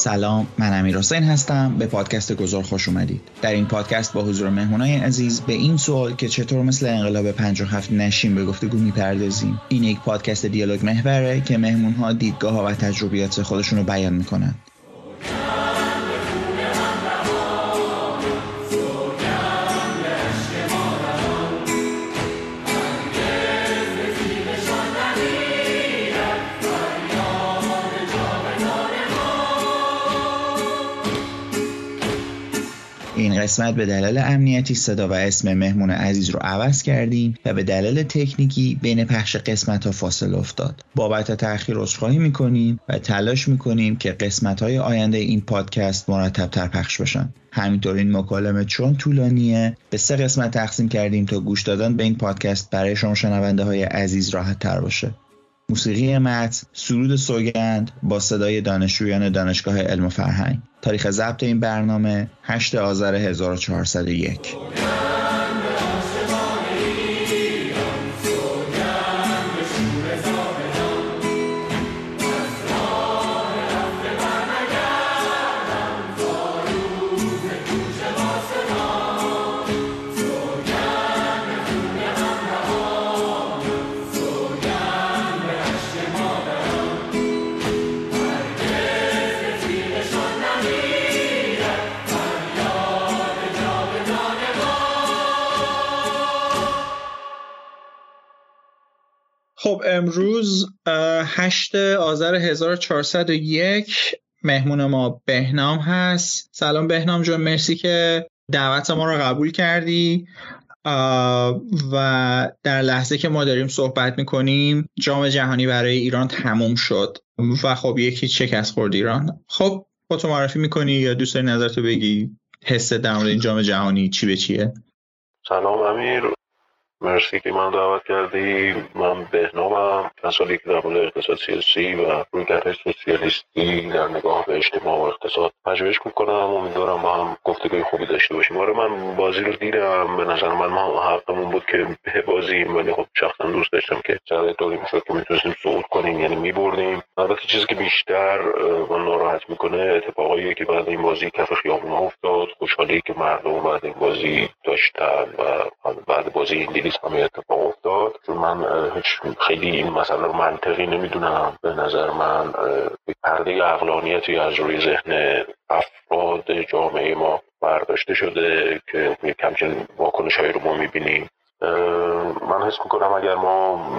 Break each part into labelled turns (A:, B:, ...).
A: سلام من امیر حسین هستم. به پادکست گذار خوش اومدید. در این پادکست با حضور مهمونای عزیز به این سوال که چطور مثل انقلاب 57 نشیم به گفتگو می‌پردازیم. این یک پادکست دیالوگ محوره که مهمونها دیدگاه ها و تجربیات خودشون رو بیان می‌کنن. قسمت به دلیل امنیتی صدا و اسم مهمون عزیز رو عوض کردیم و به دلیل تکنیکی بین پخش قسمت ها فاصله افتاد. بابت تاخیر عذرخواهی می‌کنیم و تلاش می‌کنیم که قسمت های آینده این پادکست مرتب تر پخش بشن. همینطور این مکالمه چون طولانیه به سه قسمت تقسیم کردیم تا گوش دادن به این پادکست برای شما شنونده های عزیز راحت تر باشه. موسیقی متن سرود سوگند با صدای دانشجویان دانشگاه علم و فرهنگ. تاریخ ضبط این برنامه 8 آذر 1401 خب امروز 8 آذر 1401 مهمون ما بهنام هست. سلام بهنام جان مرسی که دعوت ما رو قبول کردی. و در لحظه که ما داریم صحبت می‌کنیم جام جهانی برای ایران تموم شد و خب یکی شکست خورد ایران. خب تو معرفی می‌کنی یا دوست داری نظرتو بگی حس در این جام جهانی چی به چیه؟
B: سلام امیر. مرسی که من دعوت کردی. من بهنامم مسئله که در مورد اقتصاد سیاسی و رویکرد سوسیالیستی در نگاه به اجتماع و اقتصاد پژوهش می‌کنم امیدوارم با هم گفتگوی خوبی داشته باشیم. آره من بازی رو دیدم. به نظر من ما حقمون بود که ببازیم. ولی خب شخصا دوست داشتم که شرایط طوری می‌شد که می‌تونستیم صعود کنیم. یعنی میبردیم. البته چیزی که بیشتر من ناراحت می‌کنه اتفاقایی که بعد این بازی کف خیابون افتاد. خوشحالی که مردم بعد این بازی داشتن و بعد بازی انگلیس همه اتفاق افتاد چون من هیچ خیلی این مسئله رو منطقی نمی‌دونم. به نظر من پرده اقلانیتی از روی ذهن افراد جامعه ما برداشته شده که کمچین واکنش هایی رو ما می‌بینیم. من حس می‌کنم اگر ما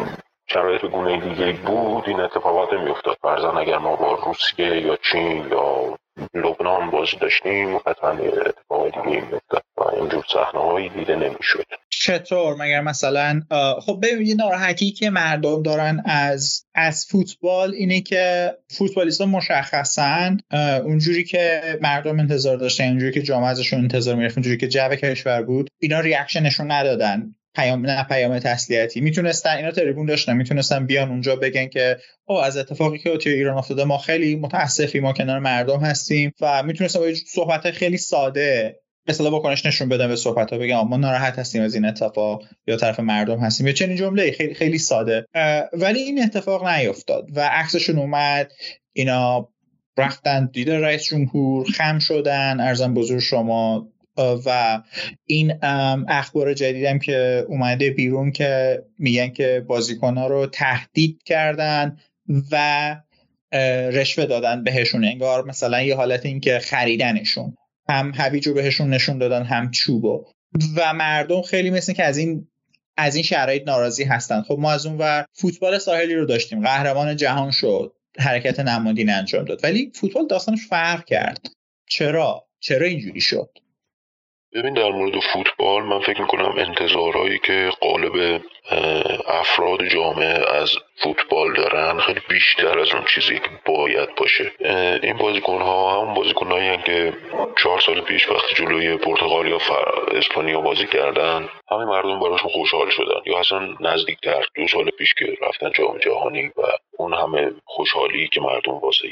B: شرایط گونه دیگه بود این اتفاقات نمیافتاد. فرزن اگر ما با روسیه یا چین یا لبنان بازی داشتیم قطعا اتفاق دیگه میافتاد و اینجور صحنه هایی دیده نمی‌شد.
A: چطور؟ مگر مثلا خب ببینید ناراحتی که مردم دارن از از فوتبال اینه که فوتبالیست ها مشخصا اونجوری که مردم انتظار داشتن اونجوری که جامعه ازشون انتظار می‌رفت اونجوری که جو کشور بود اینا ریاکشنشون ندادن. پیام نه پیام تسلیتی. می‌تونستن اینا تریبون داشتن می‌تونستن بیان اونجا بگن که او از اتفاقی که توی ایران افتاده ما خیلی متاسفی ما کنار مردم هستیم. و می‌تونستن با صحبت خیلی ساده مثلا واکنش نشون بدن به صحبت ها بگم ما ناراحت هستیم از این اتفاق یا طرف مردم هستیم. یا چنین جمله خیلی خیلی ساده. ولی این اتفاق نیفتاد و عکسشون اومد. اینا رفتن دید رئیس جمهور خم شدن ارزم بزرگ شما. و این اخبار جدیدم که اومده بیرون که میگن که ها رو تهدید کردن و رشوه دادن بهشون. انگار مثلا یه حالت این که خریدنشون. هم هویج رو بهشون نشون دادن هم چوبو و مردم خیلی مثل که از این از این شرایط ناراضی هستن. خب ما از اون ور فوتبال ساحلی رو داشتیم. قهرمان جهان شد حرکت نمادین انجام داد. ولی فوتبال داستانش فرق کرد. چرا؟ چرا اینجوری شد؟
B: ببین در مورد فوتبال من فکر می‌کنم انتظارهایی که قالب افراد جامعه از فوتبال دارن خیلی بیشتر از اون چیزی که باید باشه. این بازیکن ها هم بازیکن هایی که چهار سال پیش وقتی جلوی پرتغال یا اسپانیا بازی کردن همه مردم براشون خوشحال شدن. یا اصلا نزدیکتر دو سال پیش که رفتن جام جهانی و اون همه خوشحالی که مردم واسه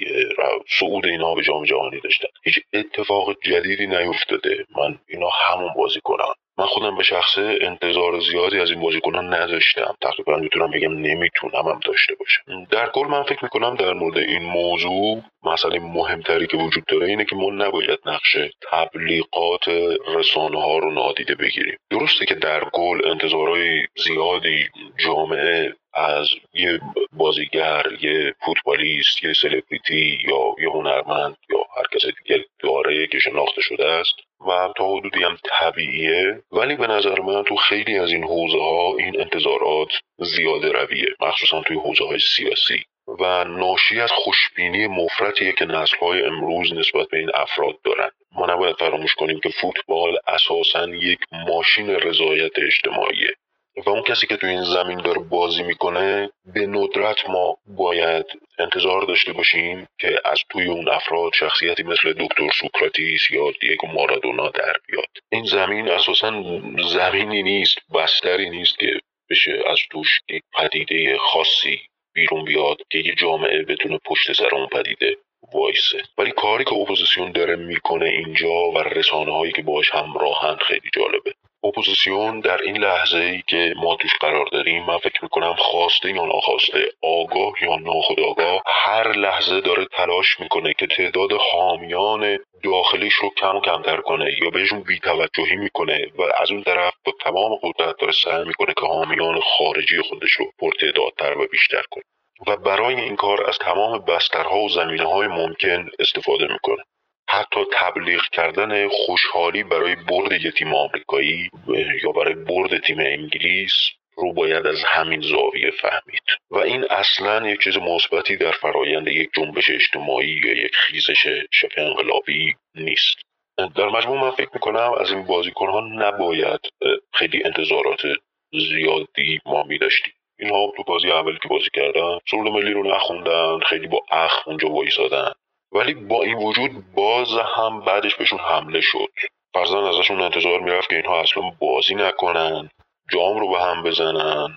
B: صعود اینها به جام جهانی داشتن. هیچ اتفاق جدیدی نیفتاده. من اینا همون بازی کنن من خودم به شخصه انتظار زیادی از این بازیکنان نداشتم تقریبا می‌تونم بگم نمی‌تونم هم داشته باشم. در کل من فکر می‌کنم در مورد این موضوع مسئله مهمتری که وجود داره اینه که ما نباید نقش تبلیغات رسانه ها رو نادیده بگیریم. درسته که در کل انتظارهای زیادی جامعه از یه بازیگر یه فوتبالیست یه سلبریتی یا یه هنرمند یا هر کس دیگه داره که شناخته شده است. و تا حدودی هم طبیعیه. ولی به نظر من تو خیلی از این حوزه ها این انتظارات زیاده رویه مخصوصا توی حوزه های سیاسی. و ناشی از خوشبینی مفرطیه که نسل های امروز نسبت به این افراد دارن. ما نباید فراموش کنیم که فوتبال اساسا یک ماشین رضایت اجتماعیه. و اون کسی که تو این زمین داره بازی می‌کنه به ندرت ما باید انتظار داشته باشیم که از توی اون افراد شخصیتی مثل دکتر سوکراتس یا دیگو مارادونا در بیاد. این زمین اساسا زمینی نیست بستری نیست که بشه از توش یک پدیده خاصی بیرون بیاد که یه جامعه بتونه پشت سر اون پدیده وایسه. ولی کاری که اپوزیسیون داره می‌کنه اینجا و رسانه هایی که باش همراهن خیلی جالبه. اپوزیسیون در این لحظه ای که ما توش قرار داریم من فکر می‌کنم خواسته یا ناخواسته آگاه یا ناخودآگاه هر لحظه داره تلاش می‌کنه که تعداد حامیان داخلیش رو کم و کمتر کنه یا بهشون بیتوجهی می‌کنه و از اون طرف با تمام قدرت داره سعی می‌کنه که حامیان خارجی خودش رو پرتعدادتر و بیشتر کنه. و برای این کار از تمام بسترها و زمینه های ممکن استفاده می‌کنه. حتی تبلیغ کردن خوشحالی برای برد یه تیم آمریکایی یا برای برد تیم انگلیس رو باید از همین زاویه فهمید. و این اصلا یک چیز مثبتی در فرایند یک جنبش اجتماعی یا یک خیزش شبه انقلابی نیست. در مجموع من فکر می‌کنم از این بازیکن ها نباید خیلی انتظارات زیادی ما می داشتیم اینها تو بازی اولی که بازی کردن سرود ملی رو نخوندن خیلی با اخ اونجا وایسادن. ولی با این وجود باز هم بعدش بهشون حمله شد. فرزن ازشون انتظار می‌رفت که اینها اصلا بازی نکنن جام رو به هم بزنن.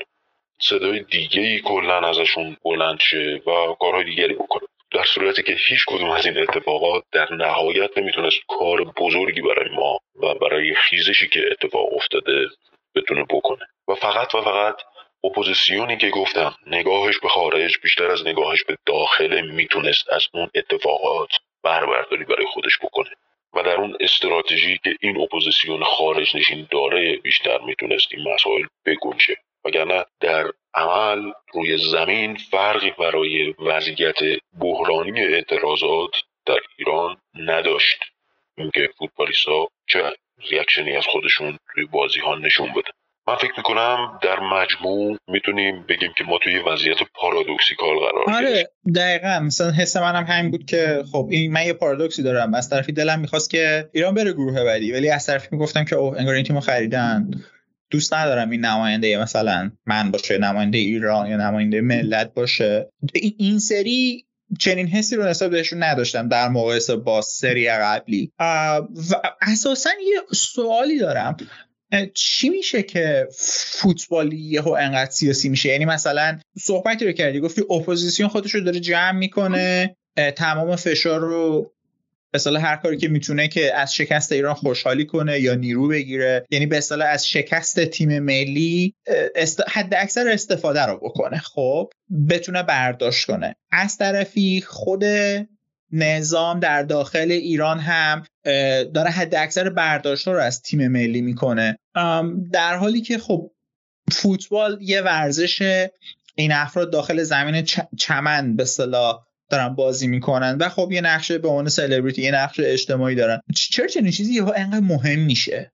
B: صدای دیگه ای کلا ازشون بلند شه و کارهای دیگری بکنن در صورتی که هیچ کدوم از این اتفاقات در نهایت نمی‌تونست کار بزرگی برای ما و برای خیزشی که اتفاق افتاده بتونه بکنه. و فقط و فقط اپوزیسیونی که گفتم نگاهش به خارج بیشتر از نگاهش به داخل می‌تونست از اون اتفاقات بهره‌برداری برای خودش بکنه. و در اون استراتژی که این اپوزیسیون خارج نشین داره بیشتر می‌تونست این مسائل بگنجه. وگرنه در عمل روی زمین فرقی برای وضعیت بحرانی اعتراضات در ایران نداشت. اینکه فوتبالیستا چه ریاکشنی از خودشون روی بازی ها نشون بدن. من فکر می‌کنم در مجموع می‌تونیم بگیم که ما توی وضعیت پارادوکسیکال قرار
A: آره دقیقا. مثلا حس منم همین بود که خب این من یه پارادوکسی دارم. از طرفی دلم می‌خواست که ایران بره گروه بعدی. ولی از طرفی می‌گفتم که اوه انگار این تیمو خریدن. دوست ندارم این نماینده مثلا من باشه نماینده ایران یا نماینده ملت باشه. این سری چنین حسی رو نسبت بهشون نداشتم در مقایسه با سری قبلی. و اساسا یه سوالی دارم. چی میشه که فوتبالی یهو انقدر سیاسی میشه؟ یعنی مثلا صحبتی رو کردی گفتی اپوزیسیون خودش رو داره جمع می‌کنه تمام فشار رو به هر کاری که می‌تونه که از شکست ایران خوشحالی کنه یا نیرو بگیره. یعنی به اصطلاح از شکست تیم ملی است... حد اکثر استفاده رو بکنه خب؟ بتونه برداشت کنه. از طرفی خود نظام در داخل ایران هم داره حد اکثر برداشت رو از تیم ملی می‌کنه. در حالی که خب فوتبال یه ورزش این افراد داخل زمین چمن به صلاح دارن بازی می‌کنن و خب یه نقشه به عنوان سلبریتی یه نقشه اجتماعی دارن. چرا چنین چیزی یهو انقدر مهم میشه؟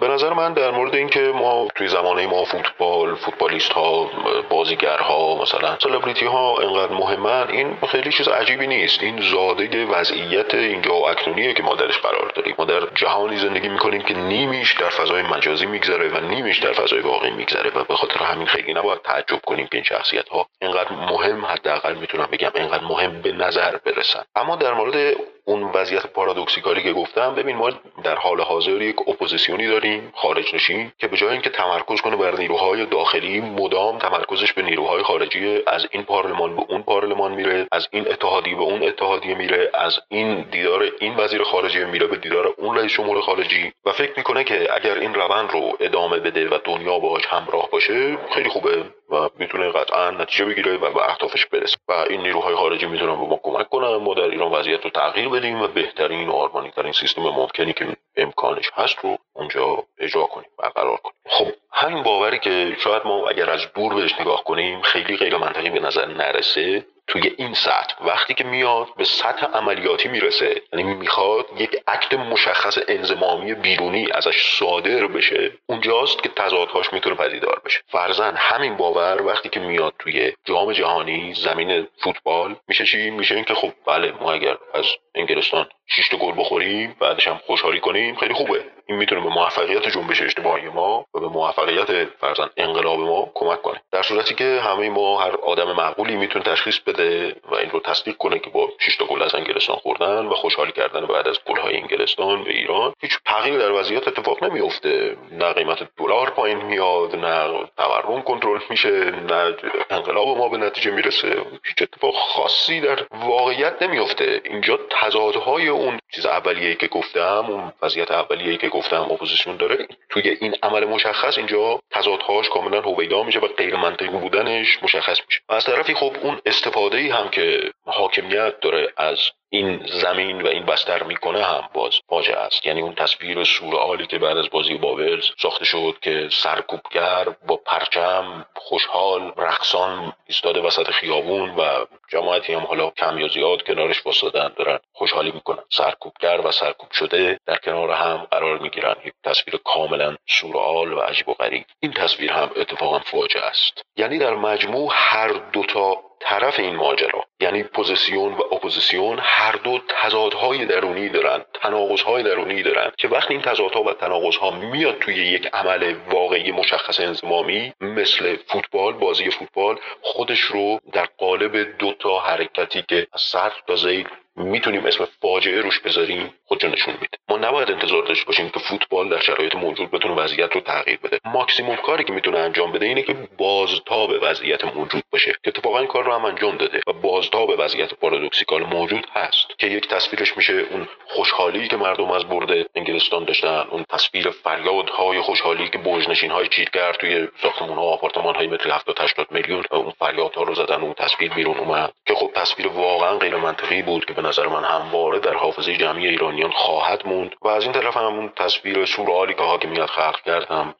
B: به نظر من در مورد اینکه ما توی زمانه ما فوتبال فوتبالیست ها بازیگرها مثلا سلبریتی ها انقدر مهمن این خیلی چیز عجیبی نیست. این زاده وضعیت اینجا و اکنونیه که ما درش قرار داریم. ما در جهانی زندگی می‌کنیم که نیمیش در فضای مجازی میگذره و نیمیش در فضای واقعی میگذره و به خاطر همین خیلی نباید تعجب کنیم که این شخصیت ها اینقدر مهم حداقل می‌تونم بگم اینقدر مهم به نظر برسن. اما در مورد اون وضعیت پارادوکسیکالی که گفتم ببین ما در حال حاضر یک اپوزیسیونی داریم خارج نشین که به جای اینکه تمرکز کنه بر نیروهای داخلی مدام تمرکزش به نیروهای خارجی از این پارلمان به اون پارلمان میره از این اتحادیه به اون اتحادیه میره از این دیدار این وزیر خارجه میره به دیدار اون رئیس جمهور خارجی. و فکر می‌کنه که اگر این روند رو ادامه بده و دنیا باهاش همراه باشه خیلی خوبه. و می‌تونه قطعا نتیجه بگیره و به اهدافش برسه. و این نیروهای خارجی می‌تونن به ما کمک کنن. ما در ایران وضعیت رو تغییر بدیم و بهترین و آرمانی ترین سیستم ممکنی که امکانش هست رو اونجا اجرا کنیم برقرار کنیم. خب همین باوری که شاید ما اگر از دور بهش نگاه کنیم خیلی غیر منطقی به نظر نرسه. توی این سطح وقتی که میاد به سطح عملیاتی می‌رسه یعنی می‌خواد یک عکت مشخص انزمامی بیرونی ازش صادر بشه اونجاست که تضادهاش می‌تونه پدیدار بشه. فرزن همین باور وقتی که میاد توی جام جهانی زمین فوتبال میشه چی؟ میشه اینکه خب بله ما اگر از انگلستان شش گل بخوریم بعدش هم خوشحالی کنیم خیلی خوبه. این می‌تونه به موفقیت جنبش اجتماعی ما و به موفقیت فرضا انقلاب ما کمک کنه. در صورتی که همه ما هر آدم معقولی می‌تونه تشخیص بده و این رو تصدیق کنه که با 6 تا گل از انگلستان خوردن و خوشحالی کردن بعد از گل‌های انگلستان به ایران هیچ تغییر در وضعیت اتفاق نمیفته نه قیمت دلار پایین میاد نه تورم کنترل میشه نه انقلاب ما به نتیجه می‌رسه. هیچ اتفاق خاصی در واقعیت نمیفته اینجا تضادهای اون چیز اولیه‌ای که گفتم اون وضعیت اولیه‌ای که گفتم اپوزیسیون داره توی این عمل مشخص اینجا تضادهاش کاملا هویدا میشه و غیر منطقی بودنش مشخص میشه. و از طرفی خب اون استفاده ای هم که حاکمیت داره از این زمین و این بستر می‌کنه هم باز فاجعه است. یعنی اون تصویر سورئالی که بعد از بازی با ساخته شد که سرکوبگر با پرچم خوشحال رقصان ایستاده وسط خیابون و جماعتی هم حالا کم یا زیاد کنارش وایسادن دارن خوشحالی می‌کنن. سرکوبگر و سرکوب شده در کنار هم قرار می‌گیرن. یک تصویر کاملا سورئال و عجیب و غریب. این تصویر هم اتفاقا فاجعه است. یعنی در مجموع هر دوتا طرف این ماجرا یعنی پوزیسیون و اپوزیسیون هر دو تضادهای درونی دارن تناقضهای درونی دارن که وقتی این تضادها و تناقضها میاد توی یک عمل واقعی مشخص انزمامی مثل فوتبال بازی فوتبال خودش رو در قالب دو تا حرکتی که از سر تا زید می‌تونیم اسم فاجعه روش بذاریم خودشو نشون میده. ما نباید انتظار داشته باشیم که فوتبال در شرایط موجود بتونه وضعیت رو تغییر بده. ماکسیموم کاری که می‌تونه انجام بده اینه که بازتاب وضعیت موجود باشه که اتفاقا این کار رو هم انجام داده و بازتاب وضعیت پارادوکسیکال موجود هست که یک تصویرش میشه اون خوشحالی که مردم از برده انگلستان داشتن اون تصویر فریادهای خوشحالی که بوجنشین های چیتگر توی ساختمون ها آپارتمان های متری 70 80 میلیون اون فریادها رو زدن اون تصویر بیرون اومد که خب تصویر واقعا غیر منطقی بود که نظر من همواره در حافظه جمعی ایرانیان خواهد موند و از این طرف هم اون تصویر سورئالی که حاکمیت خلق کرد هم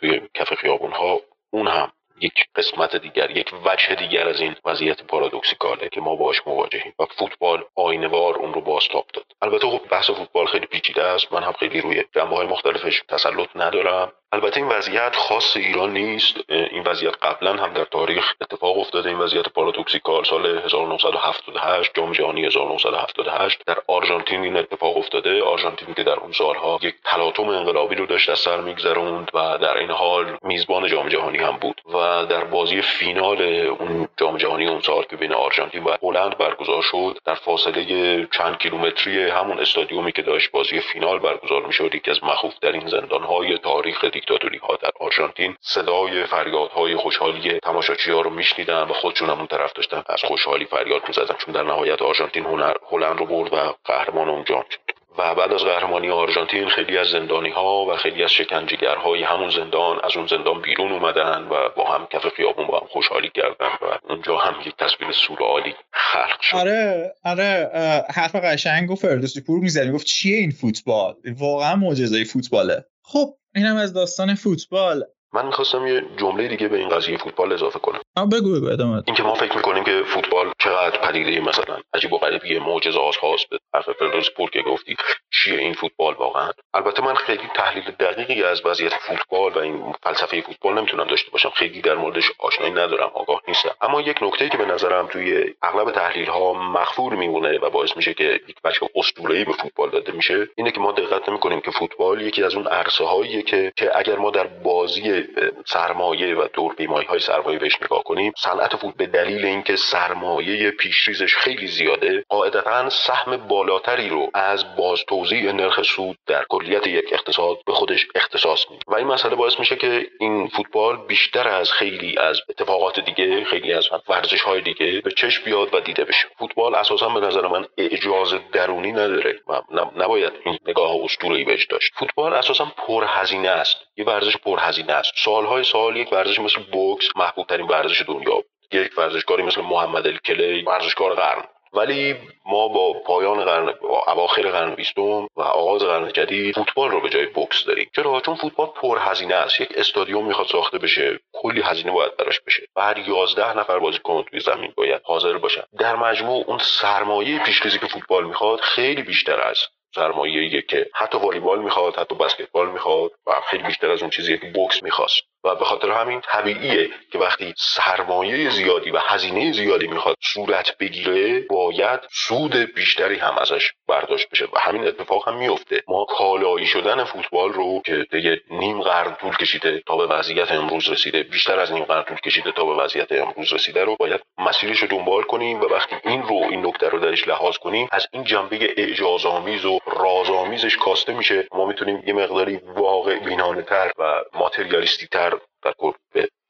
B: توی کف خیابون ها اون هم یک قسمت دیگر یک وجه دیگر از این وضعیت پارادوکسیکاله که ما باش مواجهیم و فوتبال آینوار اون رو بازتاب داد. البته خب بحث فوتبال خیلی پیچیده است. من هم خیلی روی جنبه های مختلفش تسلط ندارم. البته این وضعیت خاص ایران نیست. این وضعیت قبلا هم در تاریخ اتفاق افتاده. این وضعیت پارادوکسیکال سال 1978 جام جهانی 1978 در آرژانتین این اتفاق افتاده. آرژانتین که در اون سالها یک تلاطم انقلابی رو داشت از سر میگذروند و در این حال میزبان جام جهانی هم بود. و در بازی فینال اون جام جهانی اون سال که بین آرژانتین و هلند برگزار شد در فاصله چند کیلومتری همون استادیومی که داشت بازی فینال برگزار می‌شد یکی از مخوفترین زندانهای تاریخ دیکتاتوری ها در آرژانتین. صدای فریادهای خوشحالی تماشاچی ها رو میشنیدن و خودشون هم اون طرف داشتن. از خوشحالی فریاد می‌زدن چون در نهایت آرژانتین هلند رو برد و قهرمان اون جام شد. و بعد از قهرمانی آرژانتین خیلی از زندانی ها و خیلی از شکنجهگرهای همون زندان از اون زندان بیرون اومدن و با هم کف خیابون با هم خوشحالی کردن و اونجا هم یک تصویر سورئالی خلق شد.
A: آره آره حرف قشنگ و فردوسی پور می‌زنی گفت چیه این فوتبال؟ واقعا معجزه فوتباله. خب اینم از داستان فوتبال.
B: من می‌خواستم یه جمله دیگه به این قضیه فوتبال اضافه کنم.
A: بگو بگو ادامه
B: اینکه ما فکر می‌کنیم که فوتبال چقدر پدیده مثلا عجیب و غریبی معجزه خاص به حرف فردوس پور که گفتی چیه این فوتبال واقعا. البته من خیلی تحلیل دقیقی از وضعیت فوتبال و این فلسفه فوتبال نمی‌تونم داشته باشم. خیلی در موردش آشنایی ندارم آگاه نیستم. اما یک نکته که به نظرم توی اغلب تحلیل ها مخفور میمونه و باعث میشه که یک بچه اسطوره‌ای به فوتبال داده میشه اینه که ما دقت نمی‌کنیم که فوتبال یکی از اون عرصه که که اگر ما در بازی سرمایه و دور بیماری های سرمایه بهش نگاه کنیم صنعت فوت به دلیل اینکه سرمایه پیشریزش خیلی زیاده قاعدتا سهم بالاتری رو از باز توزیع نرخ سود در کلیت یک اقتصاد به خودش اختصاص میده. و این مسئله باعث میشه که این فوتبال بیشتر از خیلی از اتفاقات دیگه خیلی از ورزش های دیگه به چشم بیاد و دیده بشه. فوتبال اساسا به نظر من اعجاز درونی نداره و نباید این نگاه اسطوره‌ای بهش داشت. فوتبال اساسا پرهزینه است. یه ورزش پرهزینه است. سالهای سال یک ورزش مثل بوکس محبوب ترین ورزش دنیا یک ورزشکاری مثل محمد الکلی ورزشکار قرن ولی ما با پایان قرن اواخر قرن بیستم و آغاز قرن جدید فوتبال رو به جای بوکس داریم. چرا؟ چون فوتبال پر هزینه است. یک استادیوم می‌خواد ساخته بشه کلی هزینه باید براش بشه. و هر 11 نفر بازیکن توی زمین باید حاضر باشن. در مجموع اون سرمایه پیشریزی که فوتبال می‌خواد خیلی بیشتر از سرمایه که حتی والیبال می‌خواد حتی بسکتبال می‌خواد و خیلی بیشتر از اون چیزی که بوکس می‌خواست. و به خاطر همین طبیعیه که وقتی سرمایه زیادی و هزینه زیادی می‌خواد صورت بگیره باید سود بیشتری هم ازش برداشت بشه. و همین اتفاق هم میفته ما کالایی شدن فوتبال رو که دیگه نیم قرن طول کشیده تا به وضعیت امروز رسیده بیشتر از نیم قرن طول کشیده تا به وضعیت امروز رسیده رو باید مسیرش رو دنبال کنیم و وقتی این رو این نکته رو درش لحاظ کنیم از این جنبه اعجازآمیز و رازآمیزش کاسته میشه. ما می‌تونیم یه مقداری واقع بینانه تر و ماتریالیستی تر در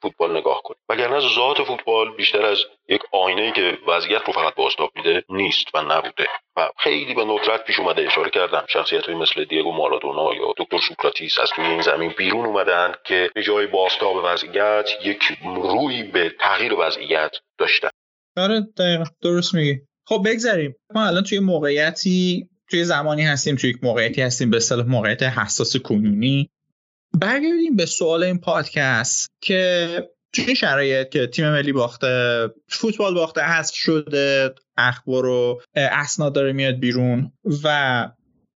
B: فوتبال نگاه کنیم وگرنه ذات فوتبال بیشتر از یک آینه که وضعیت رو فقط بازتاب میده نیست و نبوده. و خیلی به ندرت پیش اومده اشاره کردم. شخصیت های مثل دیگو مارادونا یا دکتر سوکراتیس از توی این زمین بیرون اومدن که به جای بازتاب وضعیت یک روی به تغییر وضعیت داشتن.
A: آره دقیقا. درست میگی. خب بگذاریم ما الان توی موقعیتی توی زمانی هستیم توی یک موقعیتی هستیم به اصطلاح موقعیت حساس کنونی. برگردیم به سوال این پادکست که توی شرایط که تیم ملی باخته فوتبال باخته حذف شده اخبار و اسناد داره میاد بیرون و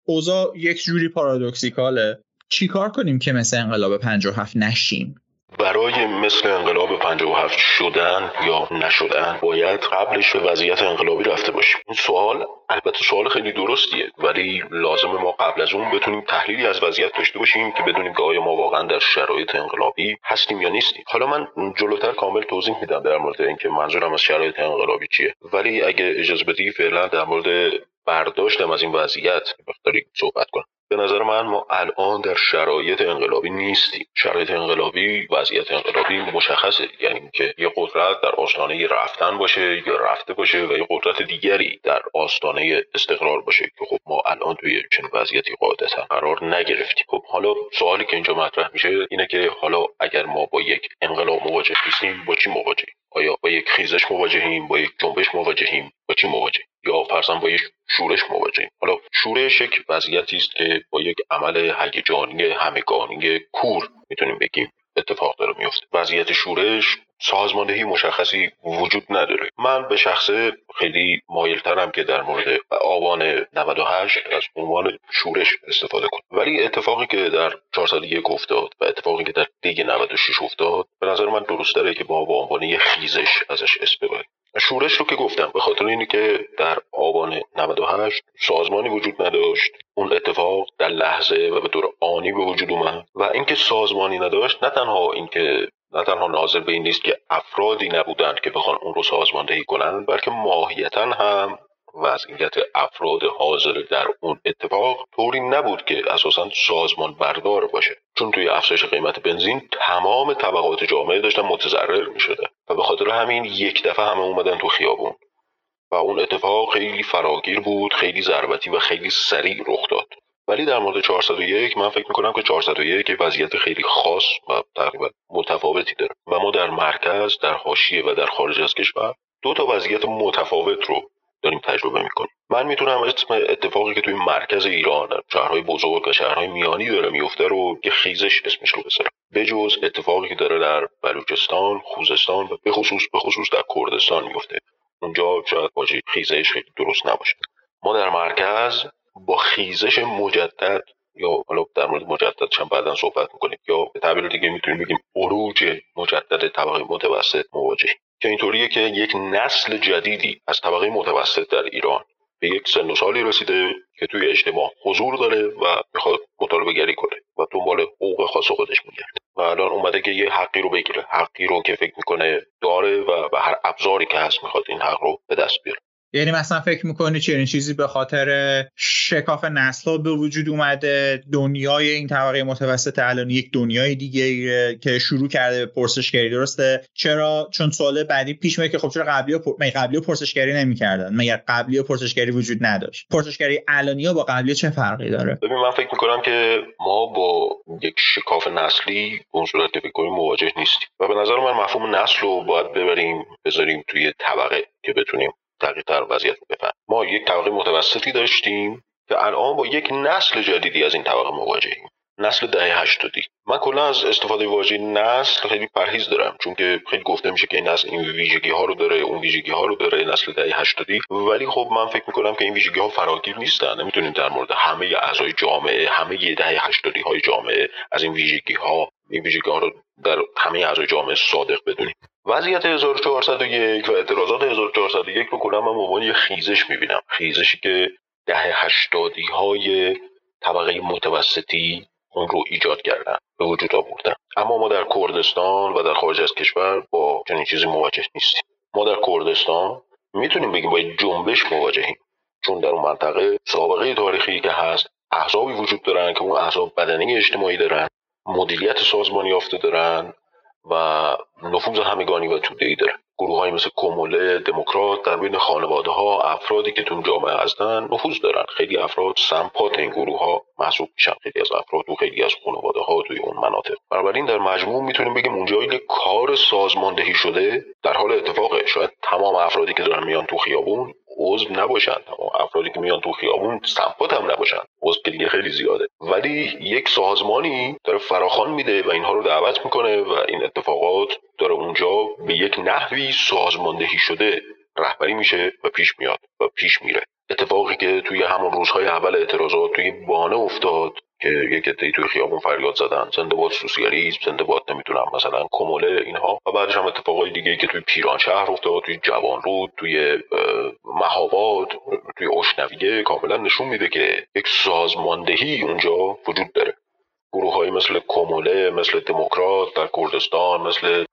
A: اوضاع یک جوری پارادوکسیکاله چیکار کنیم که مثل انقلاب 57 نشیم؟
B: برای مثل انقلاب 57 شدن یا نشدن باید قبلش به وضعیت انقلابی رفته باشیم. این سوال البته سوال خیلی درستیه ولی لازم ما قبل از اون بتونیم تحلیلی از وضعیت داشته باشیم که بدونیم که آیا ما واقعا در شرایط انقلابی هستیم یا نیستیم. حالا من جلوتر کامل توضیح میدم در مورد اینکه منظورم از شرایط انقلابی چیه. ولی اگه اجازه بدی فعلا در مورد برداشتم از این وضعیت مقداری صحبت کنم. به نظر من ما الان در شرایط انقلابی نیستیم. شرایط انقلابی وضعیت انقلابی مشخصه. یعنی که یه قدرت در آستانه رفتن باشه یا رفته باشه و یه قدرت دیگری در آستانه استقرار باشه که خب ما الان توی چنین وضعیتی قاعدتا قرار نگرفتیم. خب حالا سوالی که اینجا مطرح میشه اینه که حالا اگر ما با یک انقلاب مواجه نیستیم با چی مواجهیم؟ آیا با یک خیزش مواجهیم؟ با یک جنبش مواجهیم؟ با چی مواجهیم؟ یا فرضاً با یک شورش مواجهیم. حالا شورش یک وضعیتی است که با یک عمل هیجانی همگانی کور می‌تونیم بگیم اتفاق داره میفته وضعیت شورش سازماندهی مشخصی وجود نداره. من به شخصه خیلی مایلترم که در مورد آبان 98 از عنوان شورش استفاده کنم. ولی اتفاقی که در 401 افتاد و اتفاقی که در دیگ 96 افتاد به نظر من درست داره که با به عنوان خیزش ازش اسم ببریم. شورش رو که گفتم به خاطر اینه که در آبان 98 سازمانی وجود نداشت. اون اتفاق در لحظه و به طور آنی به وجود اومد و اینکه سازمانی نداشت نه تنها اینکه نه تنها ناظر به این نیست که افرادی نبودند که بخوان اون رو سازماندهی کنند بلکه ماهیتا هم وضعیت افراد حاضر در اون اتفاق طوری نبود که اساسا سازمان بردار باشه. چون توی افزایش قیمت بنزین تمام طبقات جامعه داشتن متضرر می شده و به خاطر همین یک دفعه همه اومدن تو خیابون. و اون اتفاق خیلی فراگیر بود خیلی ضربتی و خیلی سریع رخ داد. ولی در مورد 401 من فکر می‌کنم که 401 وضعیت خیلی خاص و تقریبا متفاوتی داره. و ما در مرکز در حاشیه و در خارج از کشور دو تا وضعیت متفاوت رو داریم تجربه می‌کنیم. من می‌تونم اسم اتفاقی که توی مرکز ایران شهرهای بزرگ و شهرهای میانی داره میفته رو یه خیزش اسمش رو بذارم. بجز اتفاقی که داره در بلوچستان خوزستان و به خصوص به خصوص در کردستان میفته اونجا شاید واژه خیزش خیلی درست نباشه. ما در مرکز با خیزش مجدد یا حالا در مورد مجدد چند بعدا صحبت می‌کنیم یا به تعبیر دیگه می‌تونیم بگیم عروج مجدد طبقه متوسط مواجه که اینطوریه که یک نسل جدیدی از طبقه متوسط در ایران به یک سن و سالی رسیده که توی اجتماع حضور داره و می‌خواد مطالبه گری کنه و دنبال حقوق خاص خودش میگرده. و الان اومده که یه حقی رو بگیره حقی رو که فکر می‌کنه داره و به هر ابزاری که هست می‌خواد این حق رو به دست بیاره.
A: یعنی مثلا فکر می‌کنی چنین چیزی به خاطر شکاف نسل به وجود اومده؟ دنیای این طبقه متوسط الان یک دنیای دیگه که شروع کرده به پرسشگری درسته؟ چرا؟ چون سوال بعدی پیش میاد که خب چرا قبلی و پر... قبلی و پرسشگری نمی‌کردن؟ مگر قبلی و پرسشگری وجود نداشت؟ پرسشگری الانی با قبلی چه فرقی داره؟
B: ببین من فکر می‌کنم که ما با یک شکاف نسلی اون صورت مواجه نیستیم. و به نظر من مفهوم نسل رو باید ببریم بذاریم توی طبقه که بتونیم دقیقتر وضعیت بفهم. ما یک طبقه متوسطی داشتیم که الان با یک نسل جدیدی از این طبقه مواجهیم. نسل دهه هشتادی. من کلا از استفاده واژه نسل خیلی پرهیز دارم چون که خیلی گفته میشه که این نسل این ویژگی ها رو داره اون ویژگی ها رو داره نسل دهه هشتادی. ولی خب من فکر می‌کنم که این ویژگی ها فراگیر نیستن. نمی‌تونیم در مورد همه اعضای جامعه همه دهه هشتادی های جامعه از این ویژگی ها این ویژگی ها رو در همه اعضای جامعه صادق بدونیم. وضعیت 1401 و اعتراضات 1401 رو کلا من عنوان یه خیزش می‌بینم. خیزشی که دهه هشتادی های طبقه متوسطی اون رو ایجاد کردن به وجود آوردن. اما ما در کردستان و در خارج از کشور با چنین چیزی مواجه نیستیم. ما در کردستان می‌تونیم بگیم با جنبش مواجهیم. چون در اون منطقه سابقه تاریخی که هست احزابی وجود دارن که اون احزاب بدنه اجتماعی دارن مدیریت سازمانی یافته دارن. و نفوذ همگانی و توده ای داره. گروه های مثل کوموله دموکرات در بین خانواده ها افرادی که تو جامعه هستن نفوذ دارن. خیلی افراد سمپات این گروه ها محسوب میشن. خیلی از افراد و خیلی از خانواده ها توی اون مناطق. بنابراین در مجموع می‌تونیم بگیم اونجا یک کار سازماندهی شده. در حال اتفاقه شاید تمام افرادی که دارن میان تو خیابون عضو نباشن افرادی که میان تو خیابون سمپات هم نباشن عضو دیگه خیلی زیاده. ولی یک سازمانی داره فراخان میده و اینها رو دعوت می‌کنه و این اتفاقات داره اونجا به یک نحوی سازماندهی شده رهبری میشه و پیش میاد و پیش میره. اتفاقی که توی همون روزهای اول اعتراضات توی بانه افتاد که یک عده‌ای توی خیابون فریاد زدن. زنده باد سوسیالیسم زنده باد نمی‌تونم مثلا کموله اینها. و بعدش هم اتفاقای دیگه که توی پیران شهر افتاد توی جوان رود توی مهاباد توی اشنویه کاملا نشون میده که یک سازماندهی اونجا وجود داره. گروه های مثل کموله مثل دموکرات در کردستان مثل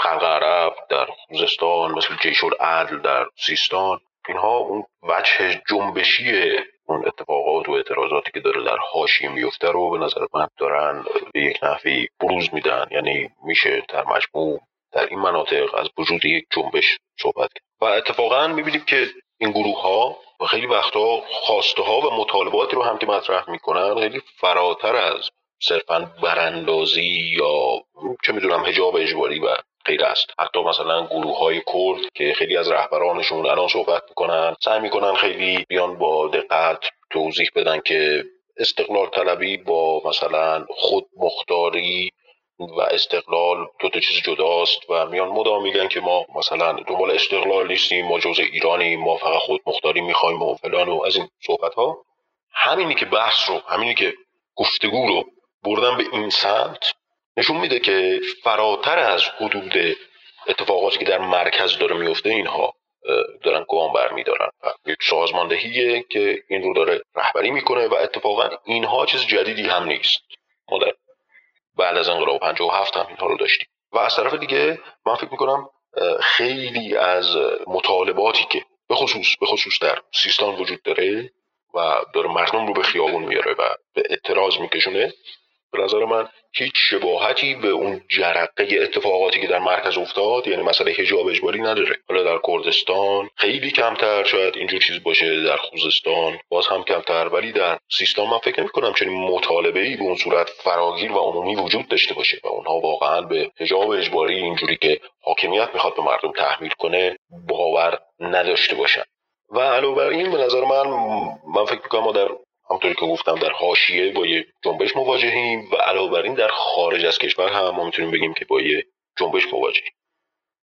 B: خلق عرب در خوزستان مثل جیش العدل در سیستان. اینها اون وجه جنبشی اون اتفاقات و اعتراضاتی که داره در حاشیه میفته رو به نظر من دارن به یک نحوی بروز میدن. یعنی میشه در مجموع در این مناطق از وجود یک جنبش صحبت کرد. و اتفاقا می‌بینیم که این گروه ها و خیلی وقتها خواسته ها و مطالباتی رو هم که مطرح می‌کنن خیلی فراتر از صرفا براندازی یا چه می‌دونم هجاب اجباری و غیر است. حتی مثلا گروه های کرد که خیلی از رهبرانشون الان صحبت می‌کنن سعی می‌کنن خیلی بیان با دقت توضیح بدن که استقلال طلبی با مثلا خود مختاری و استقلال دو تا چیز جداست و میان مدام میگن که ما مثلا دنبال استقلال نیستیم ما جزء ایرانی ما فقط خود مختاری می‌خوایم و فلان و از این صحبت ها همینی که بحث رو همینی که گفتگو رو بردن به این سمت نشون میده که فراتر از حدود اتفاقاتی که در مرکز داره میفته اینها دارن گام برمیدارن یک سازماندهیه که این رو داره رهبری می‌کنه و اتفاقا اینها چیز جدیدی هم نیست. ما در بعد از انقلاب 57 هم اینها رو داشتیم. و از طرف دیگه من فکر می‌کنم خیلی از مطالباتی که به خصوص به خصوص در سیستان وجود داره و داره مردم رو به خیابون میاره و به اعتراض میکشونه به نظر من هیچ شباهتی به اون جرقه اتفاقاتی که در مرکز افتاد یعنی مسئله حجاب اجباری نداره. حالا در کردستان خیلی کمتر شاید اینجور چیز باشه در خوزستان باز هم کمتر ولی در سیستان من فکر نمی کنم چنین مطالبه ای به اون صورت فراگیر و عمومی وجود داشته باشه و اونها واقعا به حجاب اجباری اینجوری که حاکمیت می‌خواد به مردم تحمیل کنه باور نداشته باشن. و علاوه بر این به نظر من من فکر می‌کنم ما در همطوری که گفتم در حاشیه با یه جنبش مواجهیم و علاوه بر این در خارج از کشور هم ما می‌تونیم بگیم که با یه جنبش مواجهیم.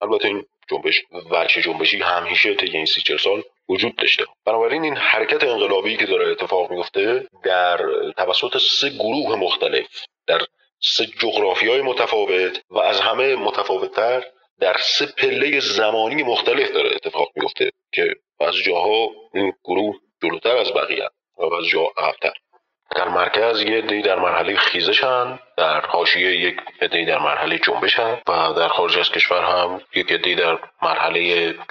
B: البته این جنبش وجه جنبشی همیشه طی این سی سال وجود داشته. بنابراین این حرکت انقلابی که داره اتفاق میفته در توسط سه گروه مختلف در سه جغرافی های متفاوت و از همه متفاوتتر در سه پله زمانی مختلف داره اتفاق میفته که از جاها این گروه جلوتر از بقیه حساب از جا عقبتر در مرکز یه عده‌ای در مرحله خیزشن. در حاشیه یک عده در مرحله جنبشن و در خارج از کشور هم یک عده در مرحله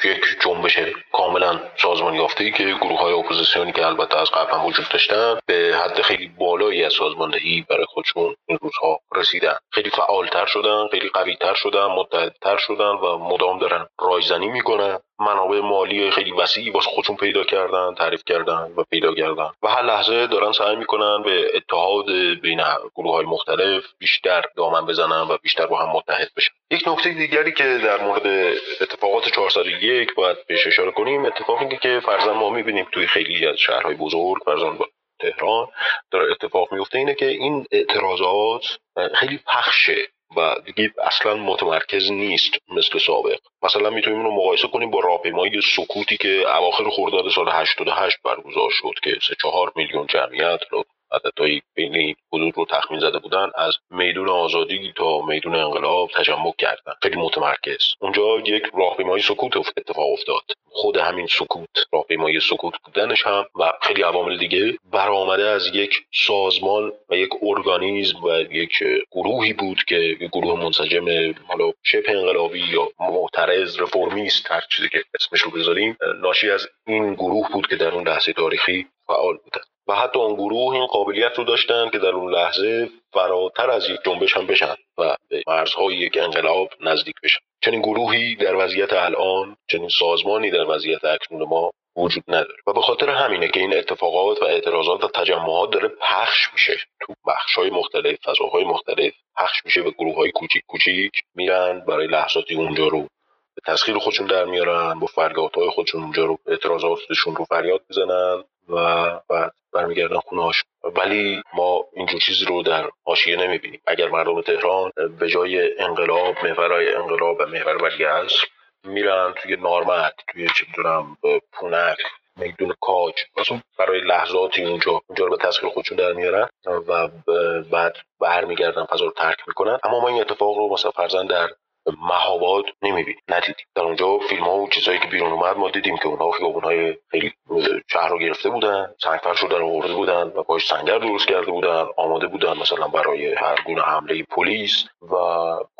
B: یک جنبش کاملا سازمان یافته ای که گروه های اپوزیسیونی که البته از قبل هم وجود داشتن به حد خیلی بالایی از سازماندهی برای خودشون این روزها رسیدن. خیلی فعالتر شدن خیلی قویتر شدن متحدتر شدن و مدام دارن رایزنی می‌کنن. منابع مالی خیلی وسیعی واسه خودشون پیدا کردن تعریف کردن و پیدا کردن. و هر لحظه دارن سعی می‌کنن به اتحاد بین گروه های مختلف بیشتر دامن بزنن و بیشتر با هم متحد بشن. یک نکته دیگری که در مورد اتفاقات 401 باید بهش اشاره کنیم اتفاقی که فرضاً ما می‌بینیم توی خیلی از شهرهای بزرگ فرضاً تهران داره اتفاق میفته اینه که این اعتراضات خیلی پخشه و دیگه اصلا متمرکز نیست مثل سابق. مثلا می‌تونیم رو مقایسه کنیم با راهپیمایی سکوتی که اواخر خرداد سال 88 برگزار شد که سه چهار میلیون جمعیت رو عددهایی بین این حدود رو تخمین زده بودن از میدون آزادی تا میدون انقلاب تجمع کردن. خیلی متمرکز. اونجا یک راهپیمایی سکوت اتفاق افتاد. خود همین سکوت راهپیمایی سکوت بودنش هم و خیلی عوامل دیگه برآمده از یک سازمان و یک ارگانیزم و یک گروهی بود که گروه منسجم حالا شبه انقلابی یا معترض رفرمیست هر چیزی که اسمش رو بذاریم ناشی از این گروه بود که در اون لحظه تاریخی فعال بودن. و حتی اون گروه این قابلیت رو داشتن که در اون لحظه فراتر از یک جنبش هم بشن و به مرزهای یک انقلاب نزدیک بشن. چنین گروهی در وضعیت الان چنین سازمانی در وضعیت اکنون ما وجود نداره. و به خاطر همینه که این اتفاقات و اعتراضات و تجمعات داره پخش میشه. تو های مختلف فضاهای مختلف پخش میشه به گروه های کوچیک کوچیک میرن برای لحظاتی اونجا رو به تسخیر خودشون در میارن با فریادهای خودشون اونجا رو اعتراضاتشون رو فریاد می‌زنن. و بعد برمیگردن خونه ولی ما اینجور چیزی رو در حاشیه نمی‌بینیم. اگر مردم تهران به جای انقلاب محورهای انقلاب و محور ولیعصر میرن توی نارمک توی چه می‌دونم پونک میدون کاج. مثلا برای لحظاتی اونجا اونجا رو به تسخیر خودشون در میارن و بعد برمیگردن فضا رو ترک می‌کنن. اما ما این اتفاق رو مثلا فرزن در مهاباد نمی‌بینیم ندیدیم در اونجا فیلم ها و چیزایی که بیرون اومد ما دیدیم که اونها خیابون های خیلی شهر رو گرفته بودن فرش رو در آورده بودن و باش سنگر درست کرده بودن آماده بودن مثلا برای هر گونه حمله پلیس و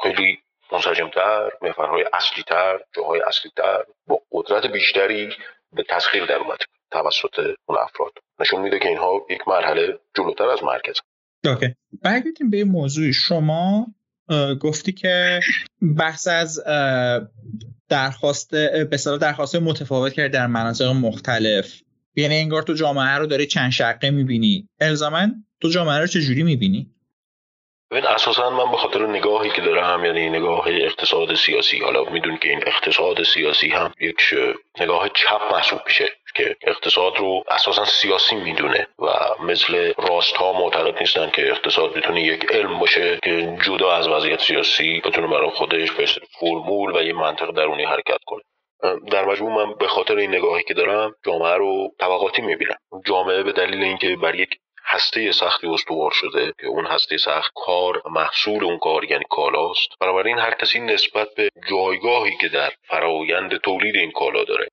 B: خیلی منسجمتر محورهای اصلی تر جاهای اصلی تر با قدرت بیشتری به تسخیر در اومد توسط اون افراد. نشون میده که اینها یک مرحله جلوتر از مرکز.
A: اوکی. برگردیم به موضوع. شما گفتی که بحث از درخواست به درخواست متفاوت کرد در مناطق مختلف. یعنی انگار تو جامعه رو داری چند شقه می‌بینی. الزاما تو جامعه رو چجوری می‌بینی؟
B: ببین اساسا من به خاطر نگاهی که دارم یعنی نگاه اقتصاد سیاسی حالا می‌دونی که این اقتصاد سیاسی هم یک نگاه چپ محسوب میشه. که اقتصاد رو اساسا سیاسی می‌دونه و مثل راست ها معتقد نیستن که اقتصاد می‌تونه یک علم باشه که جدا از وضعیت سیاسی بتونه برای خودش به فرمول و یه منطق درونی حرکت کنه. در مجموع من به خاطر این نگاهی که دارم جامعه رو طبقاتی می‌بینم. جامعه به دلیل اینکه بر یک هسته سختی استوار شده که اون هسته سخت کار محصول اون کار یعنی کالاست بنابراین هر کسی نسبت به جایگاهی که در فرایند تولید این کالا داره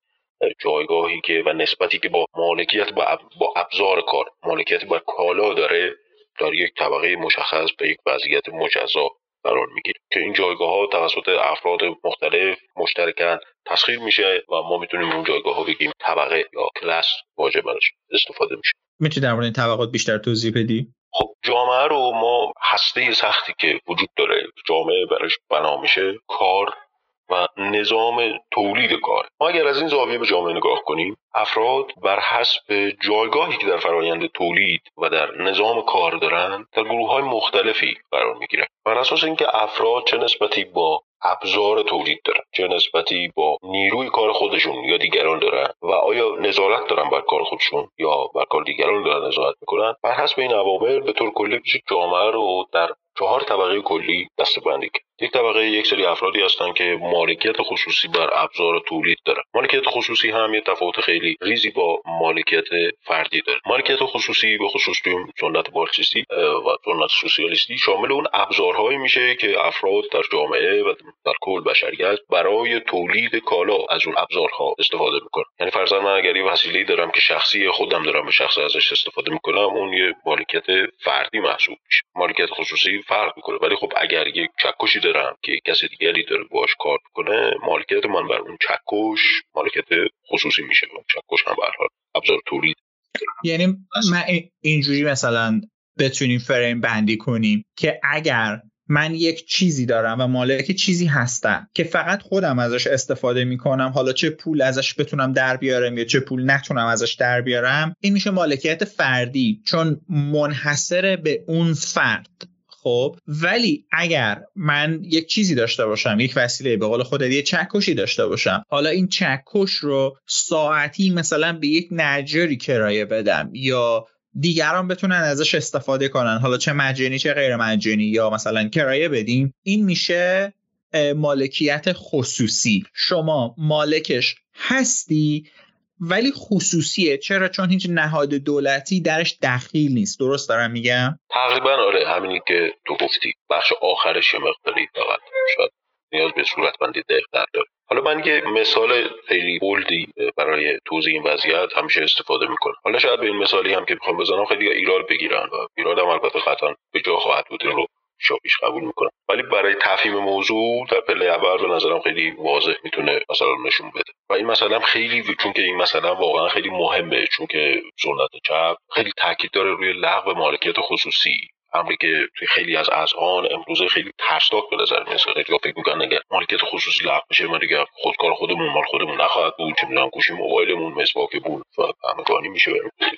B: جایگاهی که و نسبتی که با مالکیت با, با ابزار کار مالکیت با کالا داره در یک طبقه مشخص به یک وضعیت مجزا قرار می‌گیره. که این جایگاه ها توسط افراد مختلف مشترکن تسخیر میشه و ما می‌تونیم اون جایگاه ها بگیم طبقه یا کلاس واجب براش استفاده میشه.
A: می‌تونی در مورد این طبقات بیشتر توضیح بدی؟
B: خب جامعه رو ما هسته سختی که وجود داره جامعه براش بنا میشه کار و نظام تولید کار. ما اگر از این زاویه به جامعه نگاه کنیم افراد بر حسب جایگاهی که در فرایند تولید و در نظام کار دارند در گروه های مختلفی قرار می‌گیرند بر اساس اینکه افراد چه نسبتی با ابزار تولید دارن چه نسبتی با نیروی کار خودشون یا دیگران دارن و آیا نظارت دارن بر کار خودشون یا بر کار دیگران دارن نظارت می‌کنن بر حسب این عوامل به طور کلی جامعه رو در چهار طبقه کلی دستبندی کرد. یک طبقه یک سری افرادی هستند که مالکیت خصوصی بر ابزار تولید دارن. مالکیت خصوصی هم یه تفاوت خیلی ریزی با مالکیت فردی داره. مالکیت خصوصی به خصوص توی سنت مارکسیستی و سنت سوسیالیستی شامل اون ابزارهایی میشه که افراد در جامعه و در کل بشریت برای تولید کالا از اون ابزارها استفاده می‌کنن. یعنی فرضاً من اگر یه وسیله دارم که شخصی خودم دارم به شخص ازش استفاده می‌کنم اون یه مالکیت فردی محسوب میشه. مالکیت خصوصی فرق می‌کنه. ولی خب اگر یک چکشی دارم که کس دیگری داره باش کار کنه مالکیت من بر اون چکش مالکیت خصوصی میشه. چکش هم به ابزار تولید.
A: یعنی من اینجوری مثلا بتونیم فریم بندی کنیم که اگر من یک چیزی دارم و مالک چیزی هستم که فقط خودم ازش استفاده می‌کنم حالا چه پول ازش بتونم در بیارم یا چه پول نتونم ازش در بیارم این میشه مالکیت فردی. چون منحصر به اون فرد. خب ولی اگر من یک چیزی داشته باشم یک وسیله به قول خودت یه چکشی داشته باشم حالا این چکش رو ساعتی مثلا به یک نجاری کرایه بدم یا دیگران بتونن ازش استفاده کنن حالا چه مجانی چه غیر مجانی یا مثلا کرایه بدیم این میشه مالکیت خصوصی. شما مالکش هستی ولی خصوصیه. چرا؟ چون هیچ نهاد دولتی درش دخیل نیست. درست دارم میگم؟
B: تقریبا آره همینی که تو گفتی. بخش آخرش مقداری فقط شاید نیاز به صورتبندی دقیق داره حالا من یه مثال خیلی بولدی برای توضیح این وضعیت همیشه استفاده می‌کنم. حالا شاید به این مثالی هم که می‌خوام بزنم خیلی ایراد بگیرن و ایراد هم البته قطعا به جا خواهد بود. رو شاپیش قبول می‌کنم. ولی برای تفهیم موضوع در پله اول به نظرم خیلی واضح می‌تونه مثلا نشون بده. و این مثلا خیلی چون که این مثلا واقعا خیلی مهمه چون که سنت چپ خیلی تاکید داره روی لغو مالکیت خصوصی. امری که توی خیلی از اذهان امروزه خیلی ترسناک به نظر می‌رسه. خیلی فکر می‌کنن اگر مالکیت خصوصی لغو بشه ما دیگه خودکار خودمون مال خودمون نخواهد بود. چه می‌دونم گوشی موبایلمون بود. و همگانی میشه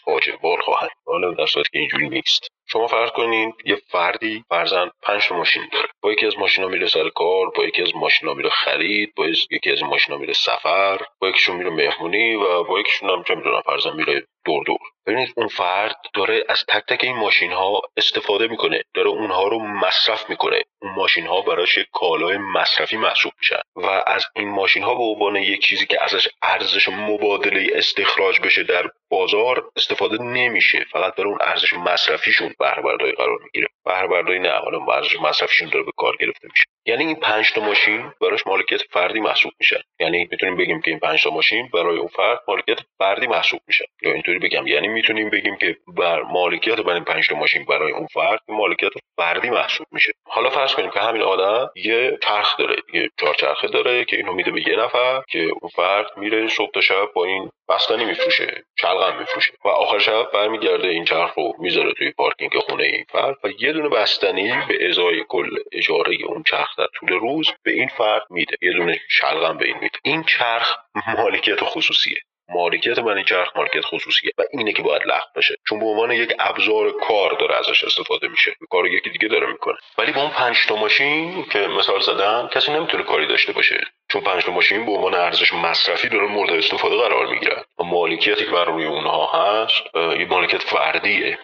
B: فاجعه بار خواهد. حالا در صورتی که اینجوری نیست. شما فرض کنین یه فردی فرزن پنج ماشین داره. با یکی از ماشینا میره سر کار با یکی از ماشینا میره خرید با یکی از ماشینا میره سفر با یکیشون میره مهمونی و با یکیشون هم چه می‌دونم فرزن میره دور دور ببینید اون فرد داره از تک تک این ماشین ها استفاده می‌کنه داره اونها رو مصرف می‌کنه. اون ماشین ها براش کالای مصرفی محسوب میشن. و از این ماشین ها به عنوان یک چیزی که ازش ارزش مبادله استخراج بشه در بازار استفاده نمیشه. فقط داره اون ارزش مصرفیشون بهره برداری قرار می‌گیره. بهره نه حالا ارزش مصرفیشون داره به کار گرفته میشه. یعنی این پنج تا ماشین براش مالکیت فردی محسوب میشن. یعنی می‌تونیم بگیم که این پنج تا ماشین برای اون فرد مالکیت فردی محسوب میشن. یا اینطوری بگم. یعنی می‌تونیم بگیم که بر مالکیت بر این پنج تا ماشین برای اون فرد مالکیت فردی محسوب میشه. حالا فرض کنیم که همین آدم یه چرخ داره یه چهار چرخه داره که اینو میده به یه نفر که اون فرد میره صبح تا شب با این بستنی میفروشه چلغم میفروشه و آخر شب برمیگرده این چرخ رو می‌ذاره توی پارکینگ خونه این فرد و یه دونه بستنی به ازای کل اجاره اون چرخ در طول روز به این فرد میده یه دونه شلغم به این میده. این چرخ مالکیت خصوصیه. مالکیت من این چرخ مالکیت خصوصیه و اینه که باید لغو بشه. چون به عنوان یک ابزار کار داره ازش استفاده میشه. کار یکی دیگه داره می‌کنه. ولی با اون پنج تا ماشین که مثال زدن کسی نمی‌تونه کاری داشته باشه. چون پنج تا ماشین به عنوان ارزش مصرفی داره مورد استفاده قرار می‌گیرن. و مالکیتی که بر روی اونها هست یه مالکیت فردیه.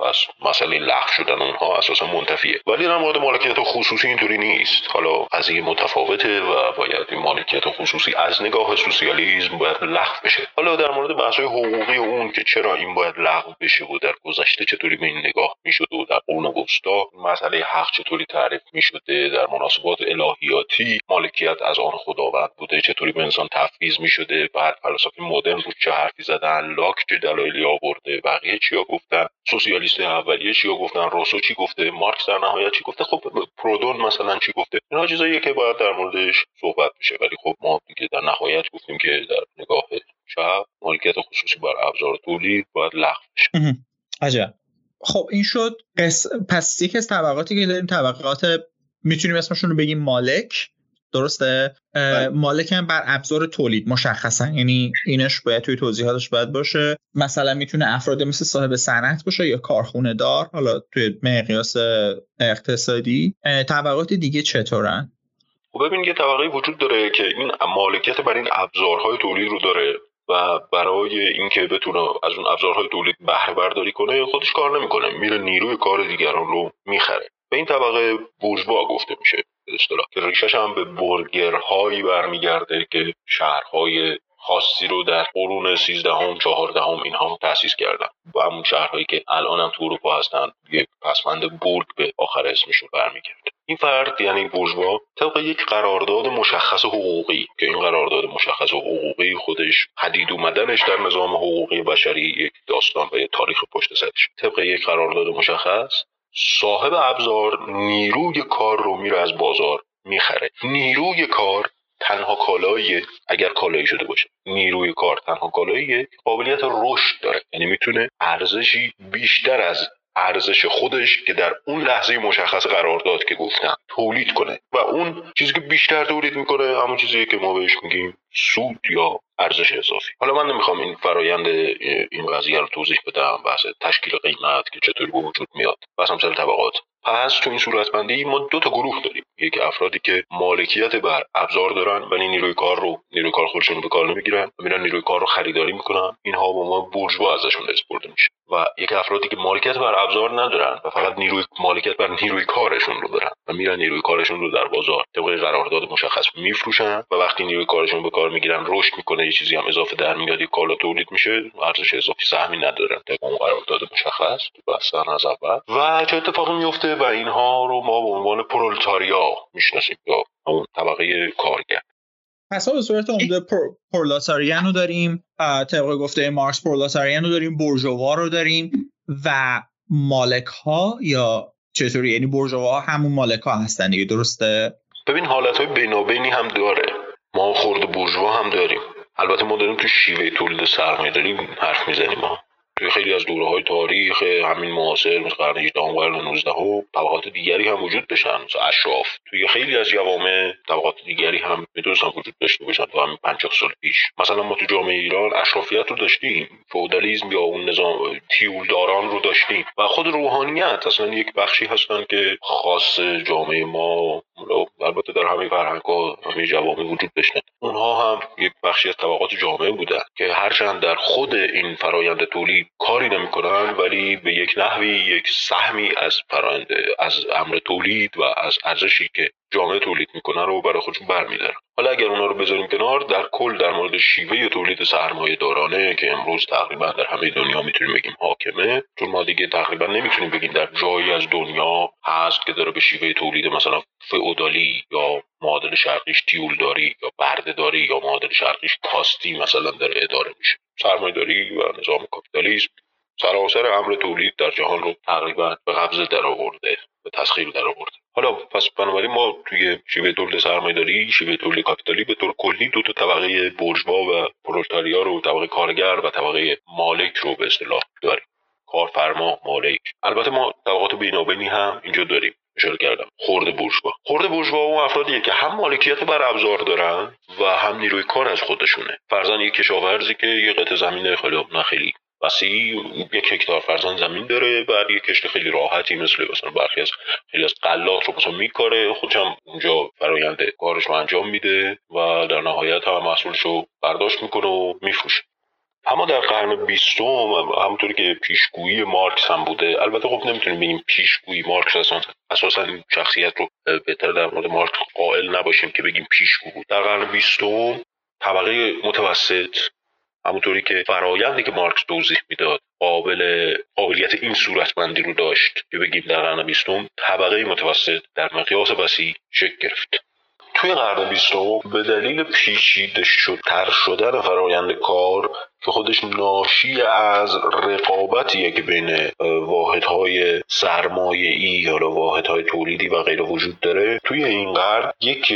B: پس مسئله لغو شدن اونها اساسا منتفیه. ولی در مورد مالکیت خصوصی اینطوری نیست. حالا قضیه متفاوته و باید این مالکیت خصوصی از نگاه سوسیالیسم باید لغو بشه. حالا در مورد بحث حقوقی اون که چرا این باید لغو بشه و در گذشته چطوری به این نگاه می‌شد و در قرون وسطا مسئله حق چطوری تعریف می‌شده در مناسبات الهیاتی مالکیت از آن خداوند بوده چطوری به انسان تفویض می‌شده بعد فلسفه مدرن رو چه حرفی زدن لاک چه دلایلی آورده بقیه چیا گفتن. سوسیالیست اولیه چی گفتن؟ روسو چی گفته؟ مارکس در نهایت چی گفته؟ خب پرودون مثلا چی گفته؟ اینا چیزاییه که باید در موردش صحبت بشه. ولی خب ما دیگه در نهایت گفتیم که در نگاه چپ مالکیت خصوصی بر ابزار تولید باید لغو بشه.
A: عجب. خب این شد. پس یکی از طبقاتی که داریم طبقات می‌تونیم اسمشون رو بگیم مالک. درسته؟ بله. مالک هم بر ابزار تولید مشخصا یعنی اینش باید توی توضیحاتش باید باشه. مثلا می‌تونه افراد مثل صاحب صنعت باشه یا کارخونه دار حالا توی مقیاس اقتصادی. طبقات دیگه چطورن؟
B: خب ببین یه طبقه وجود داره که این مالکیت بر این ابزارهای تولید رو داره و برای اینکه بتونه از اون ابزارهای تولید بهره برداری کنه خودش کار نمی‌کنه. میره نیروی کار دیگران رو می‌خره. به این طبقه بورژوا گفته میشه. اصطلاح که ریشش هم به برگرهایی برمیگرده که شهرهای خاصی رو در قرون 13 هم 14 هم اینها تأسیس کردن. و همون شهرهایی که الان هم تو اروپا هستن یک پسمند بورگ به آخر اسمشون برمیگرده. این فرد یعنی بورژوا طبق یک قرارداد مشخص حقوقی که این قرارداد مشخص حقوقی خودش حدید اومدنش در نظام حقوقی بشری یک داستان و یک تاریخ پشت سرش. طبق یک قرارداد مشخص صاحب ابزار نیروی کار رو میره از بازار می‌خره. نیروی کار تنها کالاییه اگر کالایی شده باشه. نیروی کار تنها کالاییه قابلیت رشد داره. یعنی می‌تونه ارزشی بیشتر از ارزش خودش که در اون لحظه مشخص قرار داد که گفتم تولید کنه. و اون چیزی که بیشتر تولید می‌کنه همون چیزی که ما بهش میگیم سود یا ارزش اضافی. حالا من نمی‌خوام این فرایند این قضیه رو توضیح بدم بحث تشکیل قیمت که چطوری به وجود میاد. بحث مثل طبقات. پس تو این صورتبندی ما دو تا گروه داریم. یک افرادی که مالکیت بر ابزار دارن ولی نیروی کار رو نیروی کار خودشون رو به کار نمی‌گیرن و میرن نیروی کار رو خریداری می‌کنن اینها به ما بورژوا ازشون اسپرده میشه. و یک افرادی که مالکیت بر ابزار ندارن و فقط نیروی مالکیت بر نیروی کارشون رو دارن و میرن نیروی کارشون رو در بازار طبق قرارداد مشخص میفروشن و وقتی نیروی کارشون به کار می‌گیرن رشد می‌کنه یه چیزی هم اضافه در میاد کالا تولید میشه ارزش اضافی سهمی ندارن طبق اون قرارداد مشخص بستن از اول. و چه اتفاقی میفته و اینها رو ما به عنوان پرولتاریا می‌شناسیم یا همون طبقه کارگر.
A: پس به صورت عمده پرولتاریان رو داریم طبق گفته مارکس پرولتاریان رو داریم برژوا رو داریم و مالک ها یا چطوری؟ یعنی برژوا همون مالک ها هستن دیگه درسته؟
B: ببین حالت های بینابینی هم داره. ما خورد برژوا هم داریم. البته ما داریم تو شیوه تولید سرمایه داریم حرف می‌زنیم. ما توی خیلی از دوره های تاریخ همین معاصر مثل قرن 18 و قرن 19 و طبقات دیگری هم وجود داشتن. مثل اشراف. توی خیلی از جوامع طبقات دیگری هم می‌تونستن وجود داشته باشن تو همین 50 سال پیش. مثلا ما تو جامعه ایران اشرافیت رو داشتیم. فودالیسم یا اون نظام تیولداران رو داشتیم. و خود روحانیت اصلا یک بخشی هستن که خاص جامعه ما البته در همه فرهنگ ها همه جوامع وجود داشتن. اونها هم یک بخشی از طبقات جامعه بودن که هرچند در خود این فرایند تولید کاری نمی‌کنن ولی به یک نحوی یک سهمی از فرایند از امر تولید و از ارزشی که جامعه تولید می‌کنه رو برای خودشون برمیدارن حالا اگر اونا رو بذاریم کنار در کل در مورد شیوه تولید سرمایه دارانه که امروز تقریبا در همه دنیا می‌تونیم بگیم حاکمه چون ما دیگه تقریبا نمی‌تونیم بگیم در جایی از دنیا هست که داره به شیوه تولید مثلا فئودالی یا معادل شرقیش تیولداری یا بردهداری یا معادل شرقیش کاستی مثلا داره اداره میشه. سرمایهداری و نظام کاپیتالیسم سراسر امر تولید در جهان رو تقریبا به قبضه در آورده به تسخیر در آورده حالا پس بنابراین ما توی شیوه تولید سرمایه‌داری شیوه تولید کاپیتالی به طور کلی دو تا طبقه برجوا و پرولتاریا رو طبقه کارگر و طبقه مالک رو به اصطلاح داریم. کارفرما مالک. البته ما طبقات بینابینی هم اینجا داریم. اشاره کردم. خورد بورژوا خورد بورژوا اون افرادیه که هم مالکیت بر ابزار دارن و هم نیروی کار از خودشونه. فرزن یک کشاورزی که یه قطع زمین خیلی نه خیلی وسیع یک هکتار فرزن زمین داره بعد یک کشت خیلی راحتی مثل مثلا برخی از خیلی از قلات رو مثلا میکاره خودشم اونجا فرایند کارش رو انجام میده و در نهایت هم محصولش رو برداشت می‌کنه و میفروشه. اما در قرن بیستم همونطوری که پیشگویی مارکس هم بوده البته خب نمی‌تونیم بگیم پیشگویی مارکس اصلا اساسا این شخصیت رو بهتر در مورد مارکس قائل نباشیم که بگیم پیشگو بود در قرن بیستم طبقه متوسط همونطوری که فرایندی که مارکس توضیح می‌داد قابل قابلیت این صورتبندی رو داشت که بگیم در قرن بیستم طبقه متوسط در مقیاس وسیع شکل گرفت. توی قرن بیستم به دلیل پیچیده تر شدن فرایند کار که خودش ناشی از رقابتیه که بین واحدهای سرمایه ای یا واحدهای تولیدی و غیره وجود داره توی این قرن یک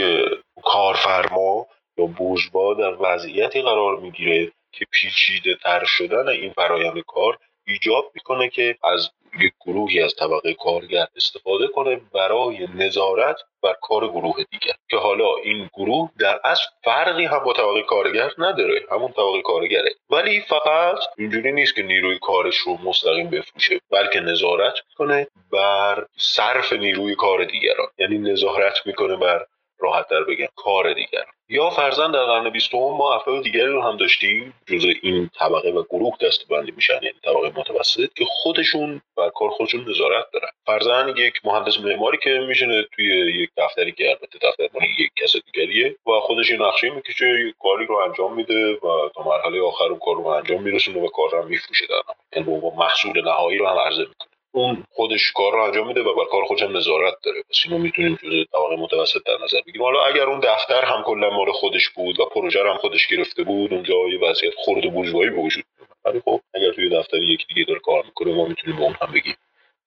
B: کارفرما یا بورژوا در وضعیتی قرار می‌گیره که پیچیده تر شدن این فرایند کار ایجاب می‌کنه که از یک گروهی از طبقه کارگر استفاده کنه برای نظارت بر کار گروه دیگر. که حالا این گروه در اصل فرقی هم با طبقه کارگر نداره همون طبقه کارگره. ولی فقط اینجوری نیست که نیروی کارش رو مستقیم بفروشه بلکه نظارت می‌کنه بر صرف نیروی کار دیگران. یعنی نظارت می‌کنه بر راحت در بگم کار دیگر یا فرزن در قرن بیستم ما افراد دیگری رو هم داشتیم جزء این طبقه و گروه دستبندی میشن یعنی طبقه متوسط که خودشون بر کار خودشون نظارت دارن. فرزن یک مهندس معماری که میشنه توی یک دفتری که البته دفتر مال یک کس دیگریه و خودش این نقشه می‌کشه یک کاری رو انجام میده و تا مرحله آخر اون کار رو انجام میرسونه و کار رو میفروشه در یعنی محصول نهایی رو هم عرضه می‌کنه. اون خودش کار رو انجام میده و بر کار خودش هم نظارت داره. پس اینو می‌تونیم جزء طبقه متوسط در نظر بگیریم. حالا اگر اون دفتر هم کلا مال خودش بود و پروژه هم خودش گرفته بود اونجا یه وضعیت خرد بورژوایی به وجود ولی خب اگر توی دفتر یکی دیگه داره کار می‌کنه ما می‌تونیم به اون هم بگیم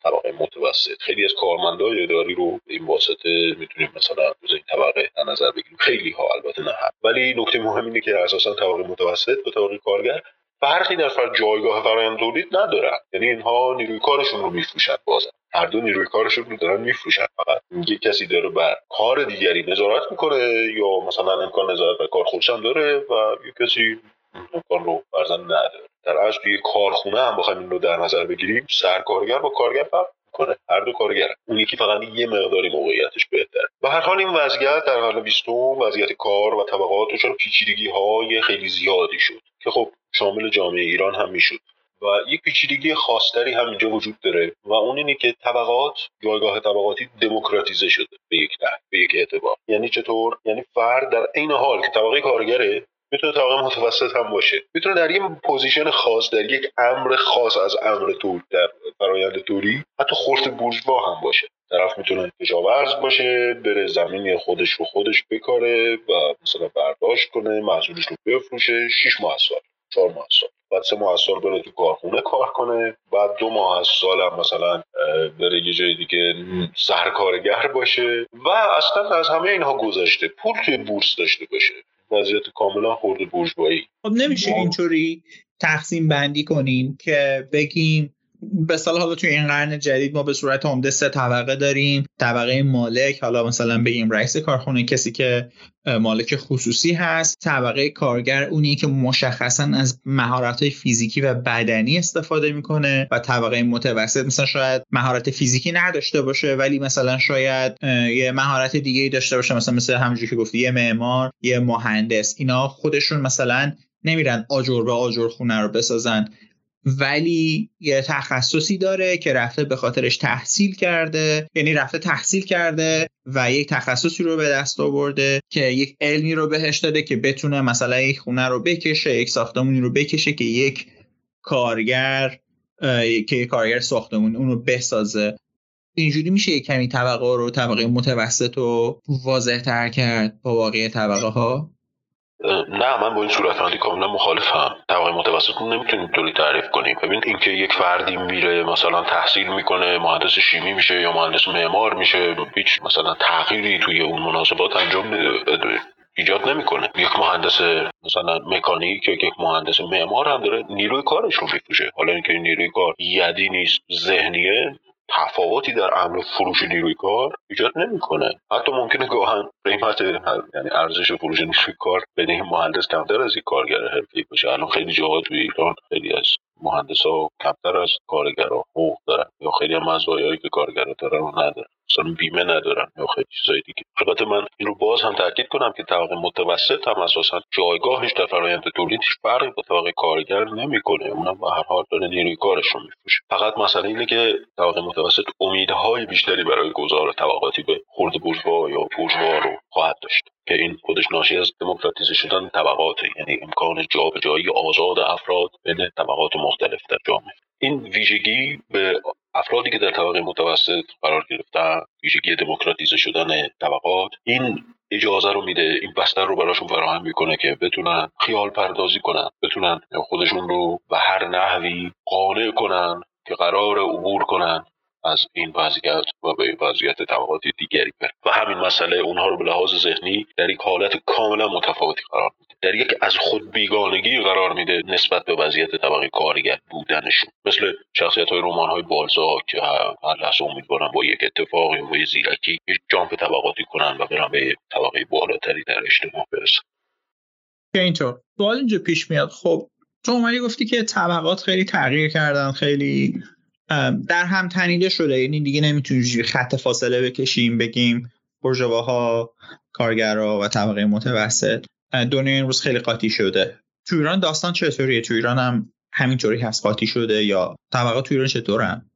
B: طبقه متوسط. خیلی از کارمندای اداری رو به این واسطه می‌تونیم مثلا جز این طبقه در نظر بگیریم. خیلی ها البته نه ولی نکته مهم اینه که اساسا طبقه متوسط و طبقه کارگر فرقی در فرق جایگاه فرآیند تولید ندارن یعنی اینها نیروی کارشون رو میفروشن بازم هر دو نیروی کارشون رو دارن میفروشن. فقط یک کسی داره بر کار دیگری نظارت می‌کنه یا مثلا امکان نظارت بر کار خودشم داره و یک کسی امکان رو فرزن نداره. در اصل توی کارخونه هم بخوایم این رو در نظر بگیریم سرکارگر با کارگر فرق کنه هر دو کارگر. اون یکی فقط یه مقداری موقعیتش بهتر به هر حال این وضعیت در قرن بیستم وضعیت کار و طبقات دچار پیچیدگی های خیلی زیادی شد. که خب شامل جامعه ایران هم می‌شد. و یک پیچیدگی خاصتری هم اینجا وجود داره و اون اینه که طبقات جایگاه طبقاتی دموکراتیزه شده به یک حد به یک اعتبار. یعنی چطور؟ یعنی فرد در عین حال که طبقه کارگره می‌تونه طبقه متوسط هم باشه. می‌تونه در یک position خاص در یک امر خاص از امر تولید در فرایند تولید حتی خرده بورژوا هم باشه. طرف می‌تونه کشاورز باشه بره زمین خودش رو خودش بکاره و مثلا برداشت کنه محصولش رو بفروشه 6 ماه سال چهار ماه سال. بعد سه ماه سال بره تو کارخونه کار کنه بعد دو ماه از سال هم مثلا بره یه جای دیگه سرکارگر باشه و اصلا از همه اینها گذشته پول توی بورس داشته باشه. وضعیت کاملا خورده بورژوایی
A: خب نمیشه اینطوری تقسیم بندی کنیم که بگیم به سال حالا توی این قرن جدید ما به صورت عمده سه طبقه داریم. طبقه مالک حالا مثلا بگیم رئیس کارخونه کسی که مالک خصوصی هست. طبقه کارگر اونی که مشخصا از مهارت فیزیکی و بدنی استفاده می‌کنه و طبقه متوسط مثلا شاید مهارت فیزیکی نداشته باشه ولی مثلا شاید یه مهارت دیگه ای داشته باشه مثلا مثل همونجوری که گفتی یه معمار یه مهندس. اینا خودشون مثلا نمیرن آجر به آجر خونه رو بسازن. ولی یه تخصصی داره که رفته به خاطرش تحصیل کرده یعنی رفته تحصیل کرده و یک تخصصی رو به دست آورده که یک علمی رو بهش داده که بتونه مثلا یک خونه رو بکشه یک ساختمونی رو بکشه که یک کارگر که یک کارگر ساختمون اون رو بسازه. اینجوری میشه یک کمی طبقه رو طبقه متوسط رو واضح تر کرد با واقعی طبقه ها
B: نه من با این صورتبندی کاملا مخالفم. طبقه متوسط نمی‌تونیم طوری تعریف کنیم. ببین اینکه یک فردی میره مثلا تحصیل می‌کنه مهندس شیمی میشه یا مهندس معمار میشه هیچ مثلا تغییری توی اون مناسبات انجام ایجاد نمی‌کنه. یک مهندس مثلا مکانیک یا یک مهندس معمار هم داره نیروی کارش رو میفروشه. حالا اینکه نیروی کار یدی نیست ذهنیه تفاوتی در عمل فروش نیروی کار ایجاد نمی‌کنه. حتی ممکنه گاهن قیمت یعنی ارزش فروش نیروی کار بین مهندس کمتر از یک کارگر حرفه‌ای باشه. الان خیلی جاها توی ایران خیلی از مهندس ها کمتر از کارگرا حقوق دارن یا خیلی هم مزایایی که کارگرا دارن رو ندارن. مثلا بیمه ندارن یا خیلی چیزای دیگه. البته من این رو باز هم تاکید کنم که طبقه متوسط هم اساسا جایگاهش در فرآیند تولید هیچ فرقی با طبقه کارگر نمی‌کنه. اونم به هر حال داره نیروی کارش رو میفروشه. فقط مسئله اینه که طبقه متوسط امیدهای بیشتری برای گذار طبقاتی به خرد بورژوا یا بورژوا رو خواهد داشت که این خودش ناشی از دموکراتیزه شدن طبقات یعنی امکان جابجایی آزاد افراد بین طبقات مختلف در جامعه. این ویژگی به افرادی که در طبقه متوسط قرار گرفتن ویژگی دموکراتیزه شدن طبقات این اجازه رو میده این بستر رو براشون فراهم می‌کنه که بتونن خیال پردازی کنن بتونن خودشون رو به هر نحوی قانع کنن که قرار عبور کنن از این وضعیت و به وضعیت طبقات دیگری. بر و همین مسئله اونها رو به لحاظ ذهنی در یک حالت کاملا متفاوتی قرار میده. در یک از خود بیگانگی قرار میده نسبت به وضعیت طبقه کارگر بودنشون. مثل شخصیت های رمان های بالزا که هر لحظه امیدوارن با یک اتفاق یا با زیرکی جامپ طبقاتی کنن و برن به طبقه بالاتری در اجتماع برسن.
A: اینطور. سوال اینجا پیش میاد. خب تو اومدی گفتی که طبقات خیلی تغییر کردن خیلی در هم تنیده شده. یعنی دیگه نمی‌تونیم خط فاصله بکشیم بگیم برجواها کارگرها و طبقه متوسط. دنیا روز خیلی قاطی شده. تو ایران داستان چطوریه؟ تو ایران هم همینطوری هست قاطی شده یا طبقات تو ایران چطورن؟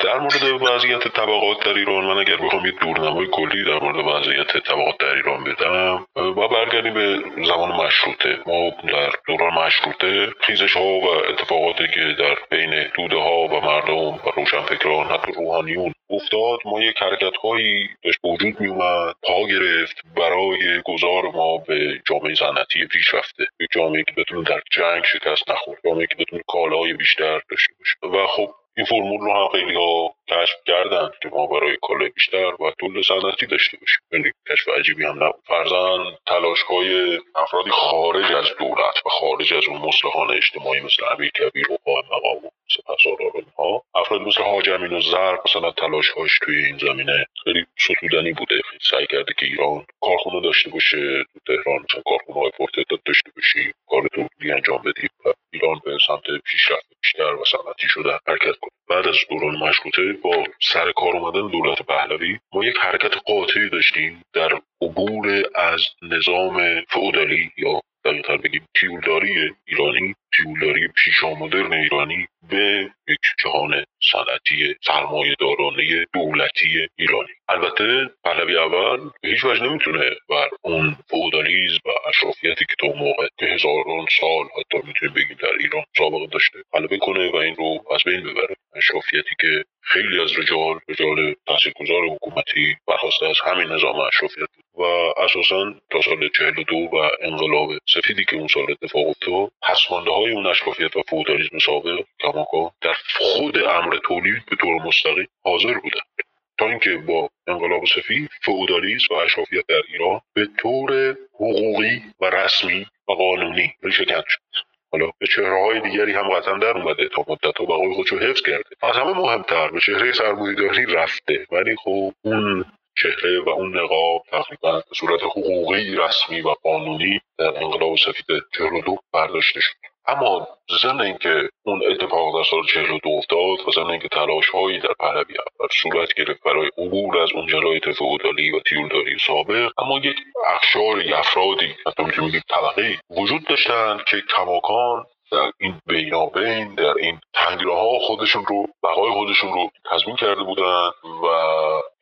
B: در مورد وضعیت طبقات در ایران من اگر بخوام یه دورنمای کلی در مورد وضعیت طبقات در ایران بدم با برگردیم به زمان مشروطه. ما در دوران مشروطه خیزش ها و اتفاقاتی که در بین دوده ها و مردم و روشنفکران حتی روحانیون افتاد ما یک حرکت هایی داشت وجود می اومد پا گرفت برای گذار ما به جامعه صنعتی پیشرفته. یک جامعه که بتونه در جنگ شکست نخورد جامعه که بتونه کالای بیشتر داشته باشه. و خب این فرمول رو هم خیلی ها کشف کردن که ما برای کالای بیشتر و طول صنعتی داشته باشیم. یعنی کشف عجیبی هم نبود. فرزن تلاش های افرادی خارج از دولت و خارج از اون مصلحان اجتماعی مثل امیر کبیر و قائم سپهسالار ها افراد مثل حاج امین و زرق مثلا تلاش هاش توی این زمینه خیلی ستودنی بوده. سعی کرده که ایران کارخونه داشته باشه تو تهران مثلا کارخونه های پرتعداد داشته باشی کار تولیدی انجام بدی و ایران به سمت پیشرفت بیشتر و صنعتی شده حرکت کنه. بعد از دوران مشروطه با سر کار اومدن دولت پهلوی ما یک حرکت قاطعی داشتیم در عبور از نظام فئودالی یا دقیقتر بگیم تیولداری ایرانی تیولداری پیشا مدرن ایرانی به یک جهان صنعتی سرمایه دارانه دولتی ایرانی. البته پهلوی اول به هیچ وجه نمی‌تونه بر اون فودالیزم و اشرافیتی که تا موقع که هزاران سال حتی می‌تونیم بگیم در ایران سابقه داشته غلبه کنه و این رو از بین ببره. اشرافیتی که خیلی از رجال رجال تاثیرگذار حکومتی برخواسته از همین نظام اشرافیت و اساسا تا سال 42 و انقلاب سفیدی که اون سال اتفاق افتاد پسمانده های اون اشرافیت و فودالیسم سابق کماکان در خود امر تولید به طور مستقیم حاضر بودن تا اینکه با انقلاب سفید فئودالیسم و اشرافیت در ایران به طور حقوقی و رسمی و قانونی ریشه شد. حالا به چهره های دیگری هم قطعا در اومده تا مدت و بقای خودشو حفظ کرده. از همه مهمتر به چهره سرمایهداری رفته. ولی خب اون چهره و اون نقاب تقریبا به صورت حقوقی رسمی و قانونی در انقلاب سفید 42 برداشته شد اما ضمن اینکه اون اتفاق در سال 42 افتاد و ضمن اینکه تلاش هایی در پهلوی اول صورت گرفت برای عبور از اون جلایت فئودالی و تیولداری سابق اما یک اخشار افرادی حتی می‌تونیم طبقه وجود داشتند که کماکان در این بینابین در این ها خودشون رو بقای خودشون رو تضمین کرده بودن و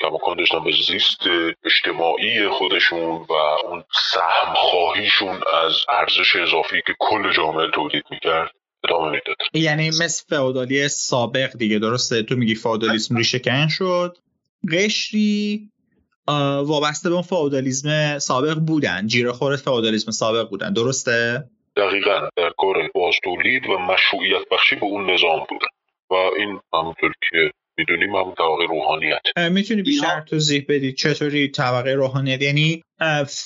B: کماکان داشتن به زیست اجتماعی خودشون و اون سهم خواهیشون از ارزش اضافی که کل جامعه تولید می‌کرد ادامه
A: یعنی مثل فئودالی سابق دیگه درسته؟ تو میگی فئودالیسم ریشه کن شد. قشری وابسته به اون سابق بودن جیرهخور فئودالیسم سابق بودن درسته؟
B: دقیقا در کار بازتولید و مشروعیت بخشی به اون نظام بودن و این همونطور که می‌دونیم همون طبقه روحانیت.
A: می‌تونی بیشتر توضیح بدید چطوری طبقه روحانیت؟ یعنی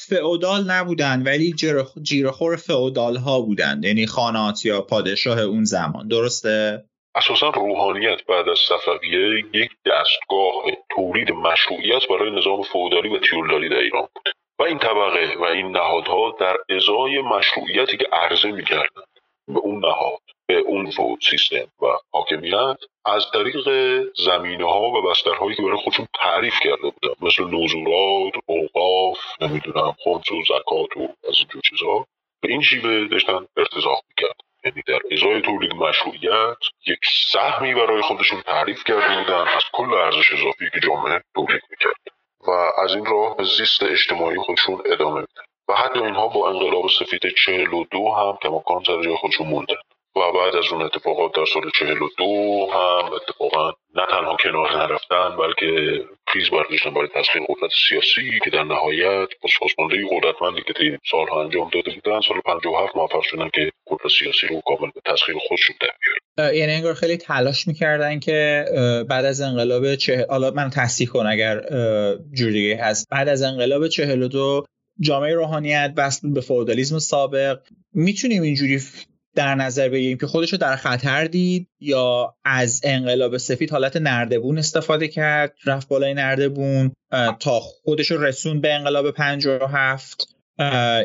A: فئودال نبودن ولی جیرخور فئودال ها بودن. یعنی خانات یا پادشاه اون زمان. درسته؟
B: اساسا روحانیت بعد از صفویه یک دستگاه تولید مشروعیت برای نظام فئودالی و تیولداری در ایران بود. و این طبقه و این نهادها در ازای مشروعیتی که عرضه می‌کردند به اون نهاد به اون فوت سیستم و حاکمیت از طریق زمینه ها و بسترهایی که برای خودشون تعریف کرده بودن مثل نزورات، اوقاف، نمی‌دونم خمس و زکات و از اینجور چیزها به این شیوه داشتن ارتزاق می‌کرد یعنی در ازای تولید مشروعیت یک سهمی برای خودشون تعریف کرده بودن از کل ارزش اضافی که جامعه تولید می‌کرد. و از این راه زیست اجتماعی خودشون ادامه میدن. و حتی اینها با انقلاب سفید 42 هم کماکان سر جای خودشون موندن و بعد از اون اتفاقات در سال 42 هم اتفاقا نه تنها کنار نرفتن بلکه خیز برداشتن برای تسخیر قدرت سیاسی که در نهایت با سازماندهی قدرتمندی که طی سالها انجام داده بودن سال 57 موفق شدن که قدرت سیاسی رو کامل به تسخیر خودشون در
A: یعنی انگار خیلی تلاش می‌کردن که بعد از انقلاب چه حالا من تصدیح کن اگر جوری هست. بعد از انقلاب 42 جامعه روحانیت وصل به فودالیسم سابق. می‌تونیم اینجوری در نظر بگیریم که خودش رو در خطر دید یا از انقلاب سفید حالت نردبون استفاده کرد رفت بالای نردبون تا خودش رو رسون به انقلاب 57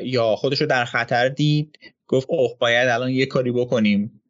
A: یا خودش رو در خطر دید گفت اوه باید الان یه کاری بکنیم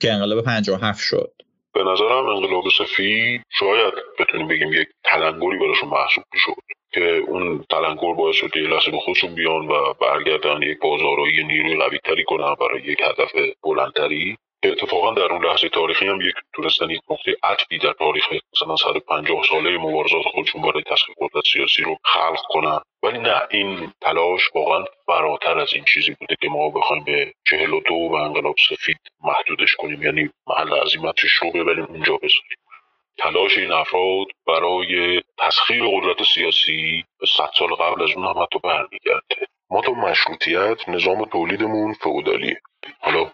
A: که انقلاب 57 شد.
B: به نظرم انقلاب سفید شاید بتونیم بگیم یک تلنگری براشون محسوب شد. که اون تلنگر باعث شد یه لحظه به خودشون بیان و برگردن یک بازارایی نیروی قوی تری کنن برای یک هدف بلندتری. اتفاقا در اون لحظه تاریخی هم یک تونستن یک نقطه عطفی در تاریخ مثلا 150 ساله مبارزات خودشون برای تسخیر قدرت سیاسی رو خلق کنن. ولی نه این تلاش واقعا فراتر از این چیزی بوده که ما بخوایم به 42 و انقلاب سفید محدودش کنیم. یعنی محل عظیمتش رو ببریم اونجا بذاریم. تلاش این افراد برای تسخیر قدرت سیاسی به صد سال قبل از اون هم حتی برمیگرده. ما تا مشروطیت نظام تولیدمون فئودالیه. حالا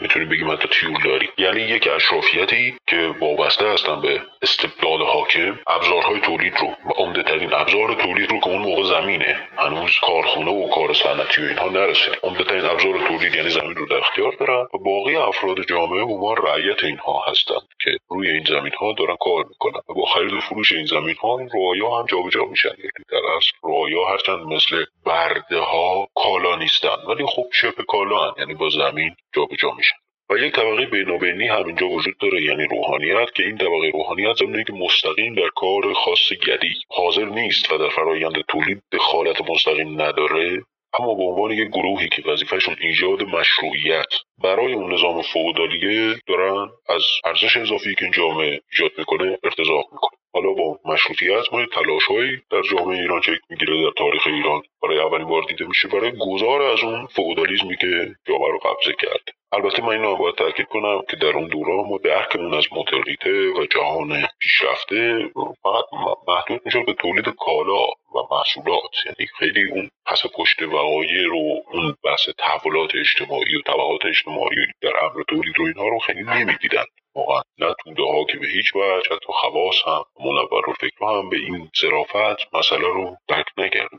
B: می‌تونیم بگیم حتی تیول داری. یعنی یک اشرافیتی که وابسته هستن به استبداد حاکم ابزارهای تولید رو و عمده ترین ابزار تولید رو که اون موقع زمینه. هنوز کارخونه و کار صنعتی و اینها نرسید عمده ترین ابزار تولید یعنی زمین رو در اختیار دارن و باقی افراد جامعه عنوان رعیت اینها هستند که روی این زمین ها دارن کار می‌کنن و با خرید و فروش این زمین ها این رعایا هم جابجا میشن. یعنی در اصل رعایا هرچند مثل برده ها کالا نیستن. ولی خب شبه کالا یعنی با زمین جابجا میشن و یک طبقه بینابینی همینجا وجود داره یعنی روحانیت که این طبقه روحانیت زمینه که مستقیم در کار خاص گدی حاضر نیست و در فرایند تولید دخالت مستقیم نداره. اما به عنوان یک گروهی که وظیفهشون ایجاد مشروعیت برای اون نظام فودالیه دارن از ارزش اضافی که این جامعه ایجاد می‌کنه ارتزاق می‌کنه. حالا با مشروطیت ما تلاشهایی در جامعه ایران چک می‌گیره در تاریخ ایران برای اولین بار دیده میشه برای گذار از اون فئودالیسمی که جامعه رو قبضه کرد البته من اینو باید تاکید کنم که در اون دوران ما درکمون از مدرنیته و جهان پیشرفته فقط محدود می‌شد به تولید کالا و محصولات. یعنی خیلی اون پس پشت وقایع رو اون بحث تحولات اجتماعی و طبقات اجتماعی در امر تولید رو اینها رو خیلی نمی‌دیدن. واقعا نه توده ها که به هیچ وجه حتی خواص هم منور و فکر هم به این ظرافت مسئله رو درک نکرده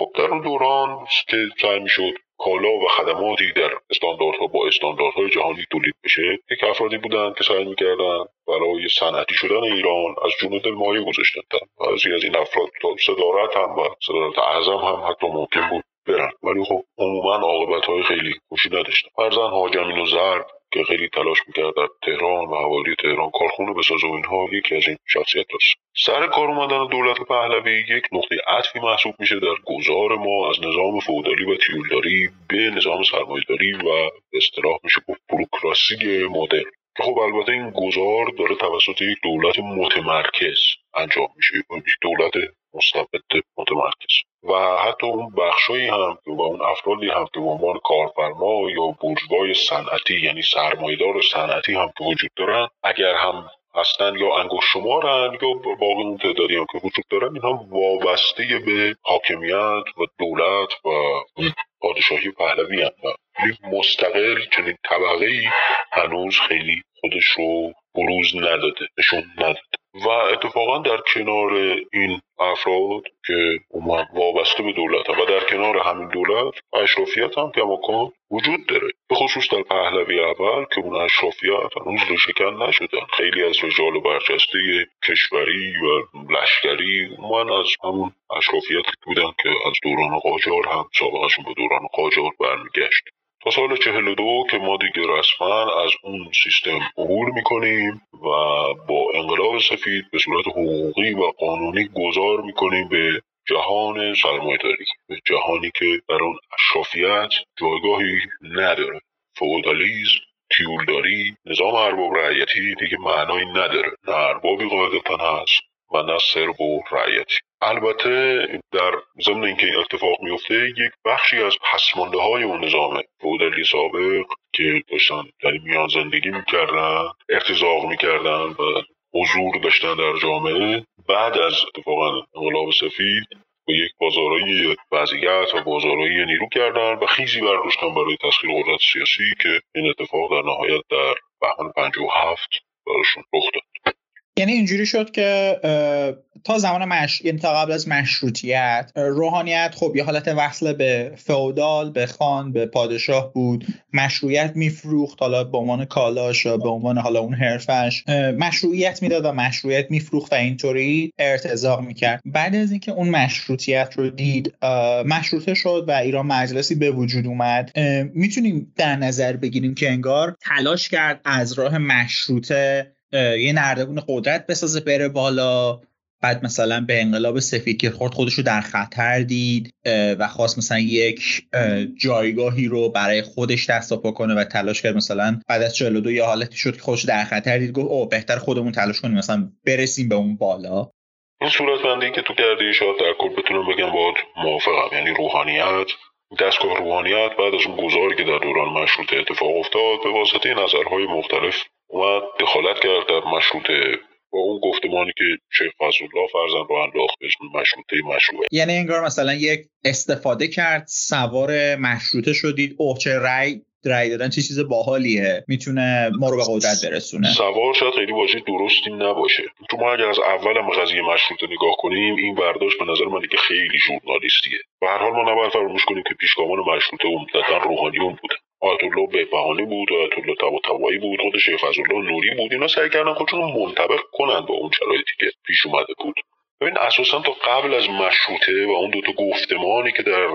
B: خب در اون دوران که سعی می‌شد کالا و خدماتی در استانداردها با استانداردهای جهانی تولید بشه یک افرادی بودند که سعی می‌کردن برای صنعتی شدن ایران از دل مایه گذاشتن. بعضی از این افراد صدارت هم و صدارت اعظم هم حتی ممکن بود برن. ولی خب عموما عاقبت های خیلی خوشی نداشتن. فرزن حاجمین و زرد که خیلی تلاش می‌کرد در تهران و حوالی تهران کارخونه بسازه و اینها یکی از این شخصیت است سر کار اومدن دولت پهلوی یک نقطه عطفی محسوب میشه در گذار ما از نظام فودالی و تیولداری به نظام سرمایهداری و به اصطلاح میشه گفت بروکراسی مدرن. خب البته این گذار داره توسط یک دولت متمرکز انجام میشه. یک دولت مستبد متمرکز و حتی اون بخشایی هم و اون افرادی هم که به عنوان کارفرما یا بورژوای صنعتی یعنی سرمایدار صنعتی هم که وجود دارن اگر هم هستن یا انگوش شمارن یا باقی اون تعدادی هم که وجود دارن اینها وابسته به حاکمیت و دولت و پادشاهی پهلوی هم مستقل چنین طبقه ای هنوز خیلی خودش رو بروز نداده نشون نداده. و اتفاقا در کنار این افراد که وابسته به دولت و در کنار همین دولت اشرافیت هم کماکان وجود داره. به خصوص در پهلوی اول که اون اشرافیت هنوز شکن نشدن. خیلی از رجال برجسته کشوری و لشکری من از همون اشرافیت بودن که از دوران قاجار هم سابقشون به دوران قاجار برمیگشت. تا سال 42 که ما دیگه رسما از اون سیستم عبور می‌کنیم و با انقلاب سفید به صورت حقوقی و قانونی گذار می‌کنیم به جهان سرمایه‌داری به جهانی که در اون اشرافیت جایگاهی نداره. فئودالیسم تیولداری نظام ارباب رعیتی دیگه معنایی نداره. نه اربابی قاعدتا هست و نه سرب و رعیتی. البته در ضمن اینکه این اتفاق میفته یک بخشی از پسمانده های اون نظام فودالی سابق که داشتن در میان زندگی می‌کردن ارتزاق می‌کردن و حضور داشتن در جامعه بعد از اتفاقا انقلاب سفید به یک بازارایی وضعیت و بازارایی نیرو کردن و خیزی برداشتن برای تسخیر قدرت سیاسی که این اتفاق در نهایت در بهمن 57 براشون رخ داد.
A: یعنی اینجوری شد که تا زمان مش... یعنی تا قبل از مشروطیت روحانیت خب یه حالت وصل به فئودال به خان به پادشاه بود. مشروعیت میفروخت حالا به عنوان کالاش به عنوان حالا اون حرفش. مشروعیت می‌داد و مشروعیت میفروخت و اینطوری ارتزاق می‌کرد. بعد از اینکه اون مشروطیت رو دید مشروطه شد و ایران مجلسی به وجود اومد. می‌تونیم در نظر بگیریم که انگار تلاش کرد از راه مشروطه یه نردبون قدرت بسازه بره بالا. بعد مثلا به انقلاب سفید که خورد خودش رو در خطر دید و خواست مثلا یک جایگاهی رو برای خودش دست کنه و تلاش کرد مثلا بعد از 42 یه حالتی شد که خودش در خطر دید گفت او بهتر خودمون تلاش کنیم مثلا برسیم به اون بالا.
B: این صورت بندی که تو کردی شاید در کل بتونم بگم باید موافقم یعنی روحانیت دستگاه روحانیت بعد از اون گذاری که در دوران مشروطه اتفاق افتاد به واسطه نظرهای مختلف اومد دخالت کرد در مشروطه. با اون گفتمانی که شیخ فضلالله فرزن رو انداخت به اسم مشروطه مشروعه.
A: یعنی انگار مثلا یک استفاده کرد سوار مشروطه شدید. اوه چه رأی رأی دادن چه چیز باحالیه. می‌تونه ما رو به قدرت برسونه.
B: سوار شاید خیلی واژه درستی نباشه. تو ما اگر از اول هم قضیه مشروطه نگاه کنیم این برداشت به نظر من دیگه خیلی ژورنالیستیه. به هر حال ما نباید فراموش کنیم که پیشگامان مشروطه عمدتا روحانیون بوده آیت الله بهبهانی بود آیت الله طباطبایی بود خود شیخ الله نوری بود. اینا سعی کردن خودشون منطبق کنند با اون شرایطی که پیش اومده بود. ببین اساسا تا قبل از مشروطه و اون دوتا گفتمانی که در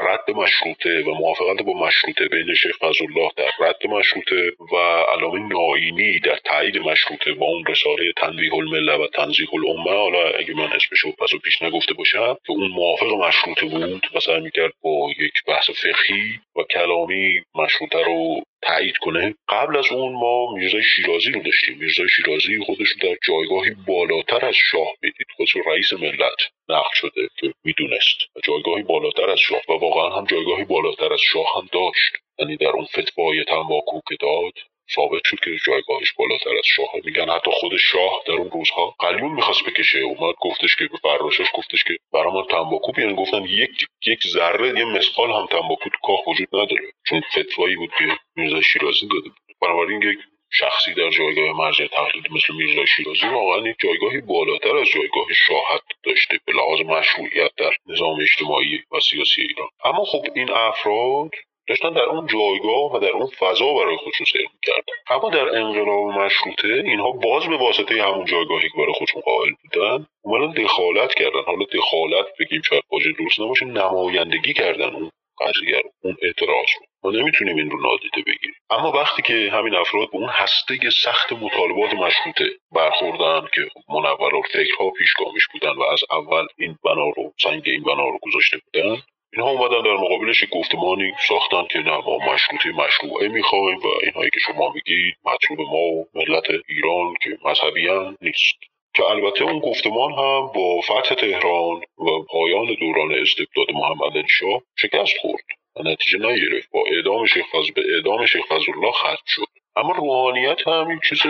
B: رد مشروطه و موافقت با مشروطه بین شیخ فضلالله در رد مشروطه و علامه ناینی در تایید مشروطه با اون رساله تنویح المله و تنزیح الامه حالا اگه من اسمشو پس و پیش نگفته باشم که اون موافق مشروطه بود و سعی می‌کرد با یک بحث فقهی و کلامی مشروطه رو تایید کنه. قبل از اون ما میرزای شیرازی رو داشتیم. میرزای شیرازی خودش رو در جایگاهی بالاتر از شاه می‌دید. خودش رئیس ملت نقل شده که می‌دونست. جایگاهی بالاتر از شاه. و واقعا هم جایگاهی بالاتر از شاه هم داشت. یعنی در اون فتوای تنباکو که داد ثابت شد که جایگاهش بالاتر از شاه میگن حتی خود شاه در اون روزها قلیون می‌خواست بکشه. اومد گفتش که به فراشش گفتش که برای من تنباکو بیان. گفتن یک یک ذره یه مسقال هم تنباکو تو کاخ وجود نداره. چون فتوایی بود که میرزا شیرازی داده بود. بنابراین یک شخصی در جایگاه مرجع تقلیدی مثل میرزا شیرازی واقعا یک جایگاهی بالاتر از جایگاه شاهت داشته به لحاظ مشروعیت در نظام اجتماعی و سیاسی ایران. اما خب این افراد داشتن در اون جایگاه و در اون فضا برای خودشون سیر می‌کردن. اما در انقلاب مشروطه اینها باز به واسطه همون جایگاهی که برای خودشون قائل بودن اومدن دخالت کردن. حالا دخالت بگیم شاید واژه درست نباشه نمایندگی کردن اون قضیه رو اون اعتراض رو. ما نمی‌تونیم این رو نادیده بگیریم. اما وقتی که همین افراد به اون هسته سخت مطالبات مشروطه برخوردن که منور و فکرها پیشگامیش بودن و از اول این بنا رو سنگ این بنا رو گذاشته بودن اینها اومدن در مقابلش گفتمانی ساختن که نه ما مشروطه مشروعه می‌خوایم و اینهایی که شما میگید مطلوب ما و ملت ایران که مذهبی نیست. که البته اون گفتمان هم با فتح تهران و پایان دوران استبداد محمد شاه شکست خورد و نتیجه نگرفت. با اعدام شیخ فضل به اعدام شیخ فضلالله ختم شد. اما روحانیت هم این چیز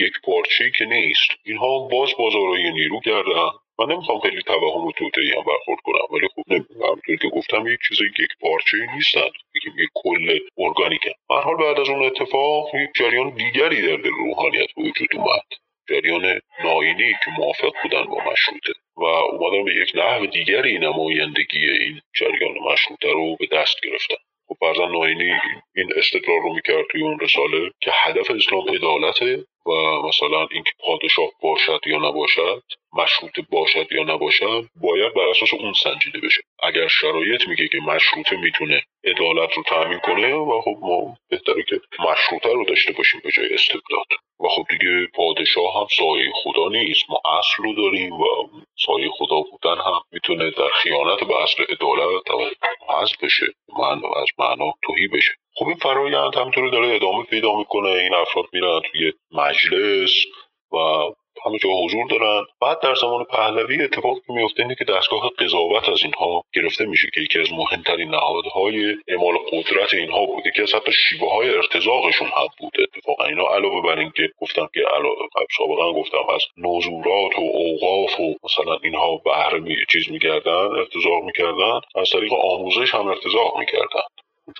B: یک پارچه که نیست. اینها باز بازارای نیرو کردن من نمی‌خوام خیلی توهم و توطئه هم برخورد کنم ولی خب همونطور که گفتم یک چیز یک پارچه نیستن. بگیم یک کل ارگانیکن هر حال بعد از اون اتفاق یک جریان دیگری در دل روحانیت وجود اومد. جریان ناینی که موافق بودن با مشروطه. و اومدن به یک نحو دیگری نمایندگی این جریان مشروطه رو به دست گرفتن. خب فرزن ناینی این استدلال رو می‌کرد توی اون رساله که هدف اسلام عدالته و مثلا اینکه پادشاه باشد یا نباشد مشروطه باشد یا نباشد باید بر اساس اون سنجیده بشه. اگر شرایط میگه که مشروطه می‌تونه عدالت رو تأمین کنه و خب ما بهتره که مشروطه رو داشته باشیم به جای استبداد. و خب دیگه پادشاه هم سایه خدا نیست. ما اصل رو داریم و سایه خدا بودن هم می‌تونه در خیانت به اصل عدالت حذف بشه. من از معنا توهی بشه. خب این فرایند همینطوری داره ادامه پیدا می‌کنه این افراد میرن توی مجلس و همه جا حضور دارن. بعد در زمان پهلوی اتفاقی که میفته اینه که دستگاه قضاوت از اینها گرفته میشه که یکی از مهمترین نهادهای اعمال قدرت اینها بود. یکی از حتی شیوه های ارتزاقشون هم بود. اتفاقا اینا علاوه بر اینکه گفتم که علاوه سابقا گفتم از نوزورات و اوقاف و مثلا اینها بهره چیز می‌کردن ارتزاق می‌کردن از طریق آموزش هم ارتزاق می‌کردن.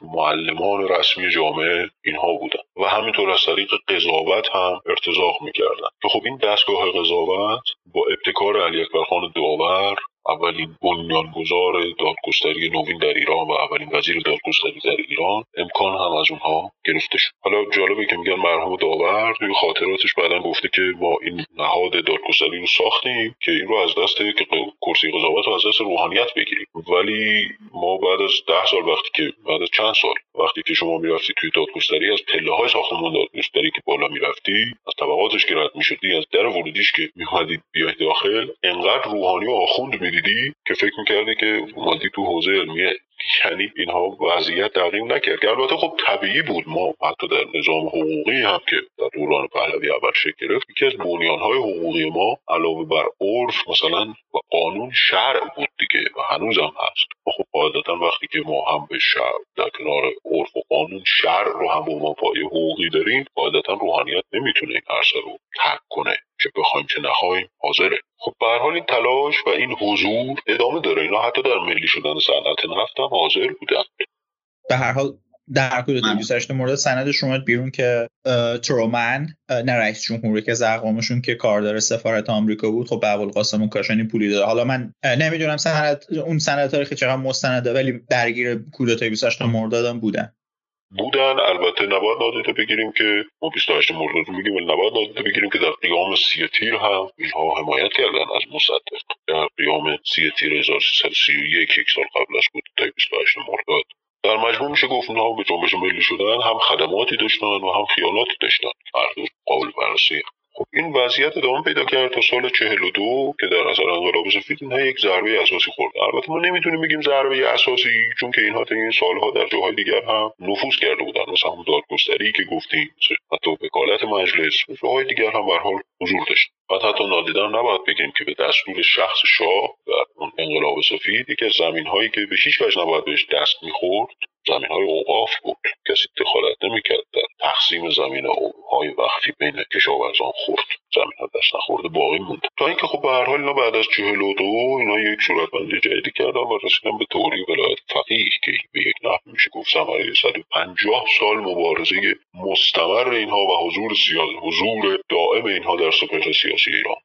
B: معلمان رسمی جامعه اینها بودن و همینطور از طریق قضاوت هم ارتزاق می‌کردن. که خب این دستگاه قضاوت با ابتکار علی اکبرخان داور اولین بنیانگذار دادگستری نوین در ایران و اولین وزیر دادگستری در ایران امکان هم از اونها گرفته شد. حالا جالبه که میگن مرحوم داور توی خاطراتش بعدا گفته که ما این نهاد دادگستری رو ساختیم که این رو از دست که کرسی قضاوت رو از دست روحانیت بگیریم. ولی ما بعد از ده سال وقتی که بعد از چند سال وقتی که شما می‌رفتی توی دادگستری از پله های ساختمان دادگستری که بالا می‌رفتی از طبقات لحاظش که رد می‌شدی از در ورودیش که میومدید بیای داخل انقدر روحانی و آخوند می‌دیدی که فکر می‌کردی که اومدی تو حوزه علمیه یعنی اینها وضعیت تغییر نکرد. که البته خب طبیعی بود. ما حتی در نظام حقوقی هم که در دوران پهلوی اول شکل گرفت یکی از بنیانهای حقوقی ما علاوه بر عرف مثلا و قانون شرع بود دیگه و هنوز هم هست. و خب قاعدتا وقتی که ما هم به شرع در کنار عرف و قانون شرع رو هم به ما پای حقوقی داریم قاعدتا روحانیت نمی‌تونه این عرصه رو ترک کنه. که بخوایم چه نخواهیم حاضره. خب به حال این تلاش و این حضور ادامه داره. اینا حتی در ملی شدن صنعت نفت هم حاضر بودن.
A: به هر حال در حدود 208 مورد سندش اومد بیرون که ترومن نه رئیس جمهوری که زقامشون که کاردار سفارت آمریکا بود. خب به قاسم و کاشانی پولی داده حالا من نمی‌دونم سند اون سند تاریخی چقدر مستنده ولی درگیر کودتای 28 مرداد هم بودن.
B: بودن. البته نباید نادیده بگیریم که ما 28 مرداد رو میگیم ولی نباید نادیده بگیریم که در قیام سی تیر هم اینها حمایت کردن از مصدق. در قیام سی تیر 1331 یک سال قبلش بود تا 28 مرداد. در مجموع میشه گفت اونها به جنبش ملی شدن هم خدماتی داشتن و هم خیاناتی داشتن. هر قابل بررسی خب این وضعیت ادامه پیدا کرد تا سال 42 که در اثر انقلاب سفید اینها یک ضربه اساسی خورد. البته ما نمی‌تونیم بگیم ضربه اساسی چون که اینها تا این سالها در جاهای دیگر هم نفوذ کرده بودن. مثلا دادگستری که گفتیم حتی وکالت مجلس جاهای دیگر هم به حال حضور داشت. بعد حتی نادیدن نباید بگیم که به دستور شخص شاه در اون انقلاب سفید یکی از زمین هایی که به هیچ وجه نباید بهش دست می‌خورد زمین های اوقاف بود. کسی دخالت نمی‌کرد. در تقسیم زمین های وقتی بین کشاورزان خورد. زمین دست نخورده باقی موند. تا اینکه خب به هر حال اینا بعد از چهل و دو اینا یک صورتبندی جدیدی کردن و رسیدن به توری ولایت فقیه که به یک نحو میشه گفت ثمره 150 سال مبارزه مستمر اینها و حضور سیاسی حضور دائم اینها در سپهر سیاسی ایران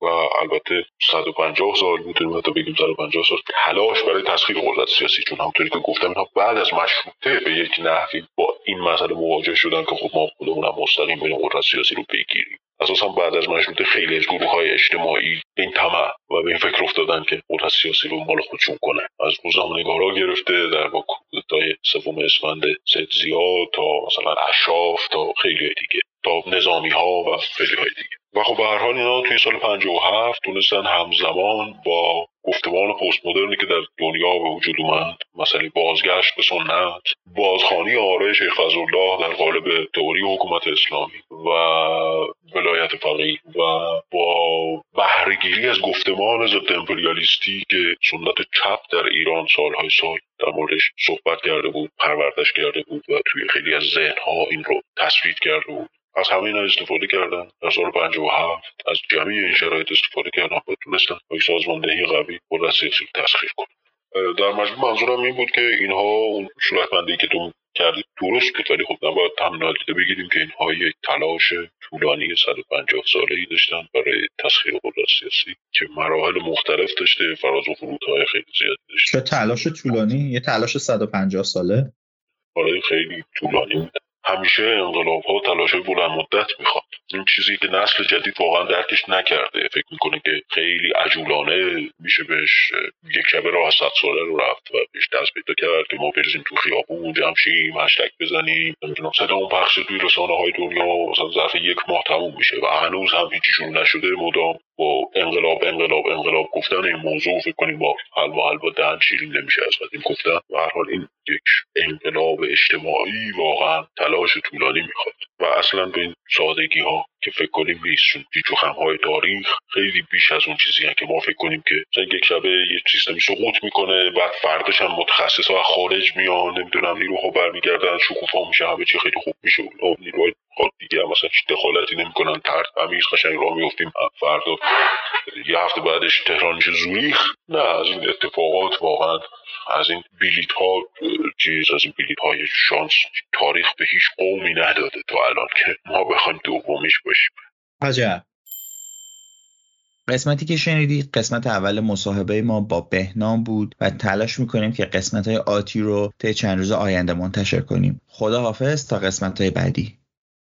B: و البته 150 سال می‌تونیم حتی بگیم 150 سال تلاش برای تسخیر قدرت سیاسی چون همونطوری که گفتم اینها بعد از مشروطه به یک نحوی با این مسئله مواجه شدن که خب ما خودمون هم مستقیم بریم قدرت سیاسی رو بگیریم. اساسا بعد از مشروطه خیلی از گروه های اجتماعی این طمع و به این فکر افتادن که قدرت سیاسی رو مال خودشون کنن. از روزنامه‌نگارا گرفته در با کودتای سوم اسفند سید زیاد تا مثلا اشراف تا خیلی دیگه تا نظامی ها و خیلی های دیگه. و خب به هر حال اینا توی سال 57 تونستن همزمان با گفتمان پست مدرنی که در دنیا به وجود اومد مسئله بازگشت به سنت بازخانی آرای شیخ فضلالله در قالب تئوری حکومت اسلامی و ولایت فقیه و با بهرهگیری از گفتمان ضد امپریالیستی که سنت چپ در ایران سالهای سال در موردش صحبت کرده بود پروردش کرده بود و توی خیلی از ذهنها این رو تصویر کرده بود. از همه اینا استفاده کردن. در سال 57 از جمعی این شرایط استفاده کردن. و تونستن با سازماندهی قوی قدرت سیاسی تسخیر کنن. در مجموع منظورم این بود که اینها اون صورتبندی که تو کردید درست بود. ولی خب نباید هم نادیده بگیریم که اینها یک تلاش طولانی 150 ساله ای داشتن برای تسخیر قدرت سیاسی که مراحل مختلف داشته. فراز و فرودهای خیلی زیادی داشته.
A: چه تلاش طولانی؟ یه تلاش 150 ساله؟
B: آره خیلی طولانی بود. همیشه انقلاب ها تلاش بلند مدت می‌خواد. این چیزی که نسل جدید واقعا درکش نکرده. فکر می‌کنه که خیلی عجولانه میشه بهش یک شبه راه صد ساله رو رفت و بهش دست پیدا کرد که ما بریزیم تو خیابون جمع شیم هشتک بزنیم. نمی‌دونم صدا اون پخش توی رسانه های دنیا مثلا ظرف یک ماه تموم میشه و هنوز هم هیچی شروع نشده. مدام با انقلاب انقلاب انقلاب گفتن این موضوع فکر کنیم با حل و حل با دهن شیرین نمیشه از قدیم گفتن. و هر حال این یک انقلاب اجتماعی واقعا تلاش طولانی می‌خواد. و اصلا به این سادگی ها که فکر کنیم نیست چون پیچ و های تاریخ خیلی بیش از اون چیزی که ما فکر کنیم که مثلا یک شبه یه سیستمی سقوط می‌کنه بعد فرداش هم متخصص ها خارج میان نمی‌دونم نیروها برمیگردن شکوفا میشه همه چی خیلی خوب میشه. اون نیروهای دیگه مثلا دخالتی نمی‌کنن. ترد تمیز قشنگ راه میفتیم فردا یه هفته بعدش تهران میشه زوریخ. نه از این اتفاقات واقعا از این بلیت ها چیز از این بلیت های شانس تاریخ به هیچ قومی نداده تا الان که ما بخوایم دومیش باشیم.
A: عجب. قسمتی که شنیدی قسمت اول مصاحبه ما با بهنام بود و تلاش می‌کنیم که قسمت های آتی رو طی چند روز آینده منتشر کنیم. خدا حافظ تا قسمت های بعدی.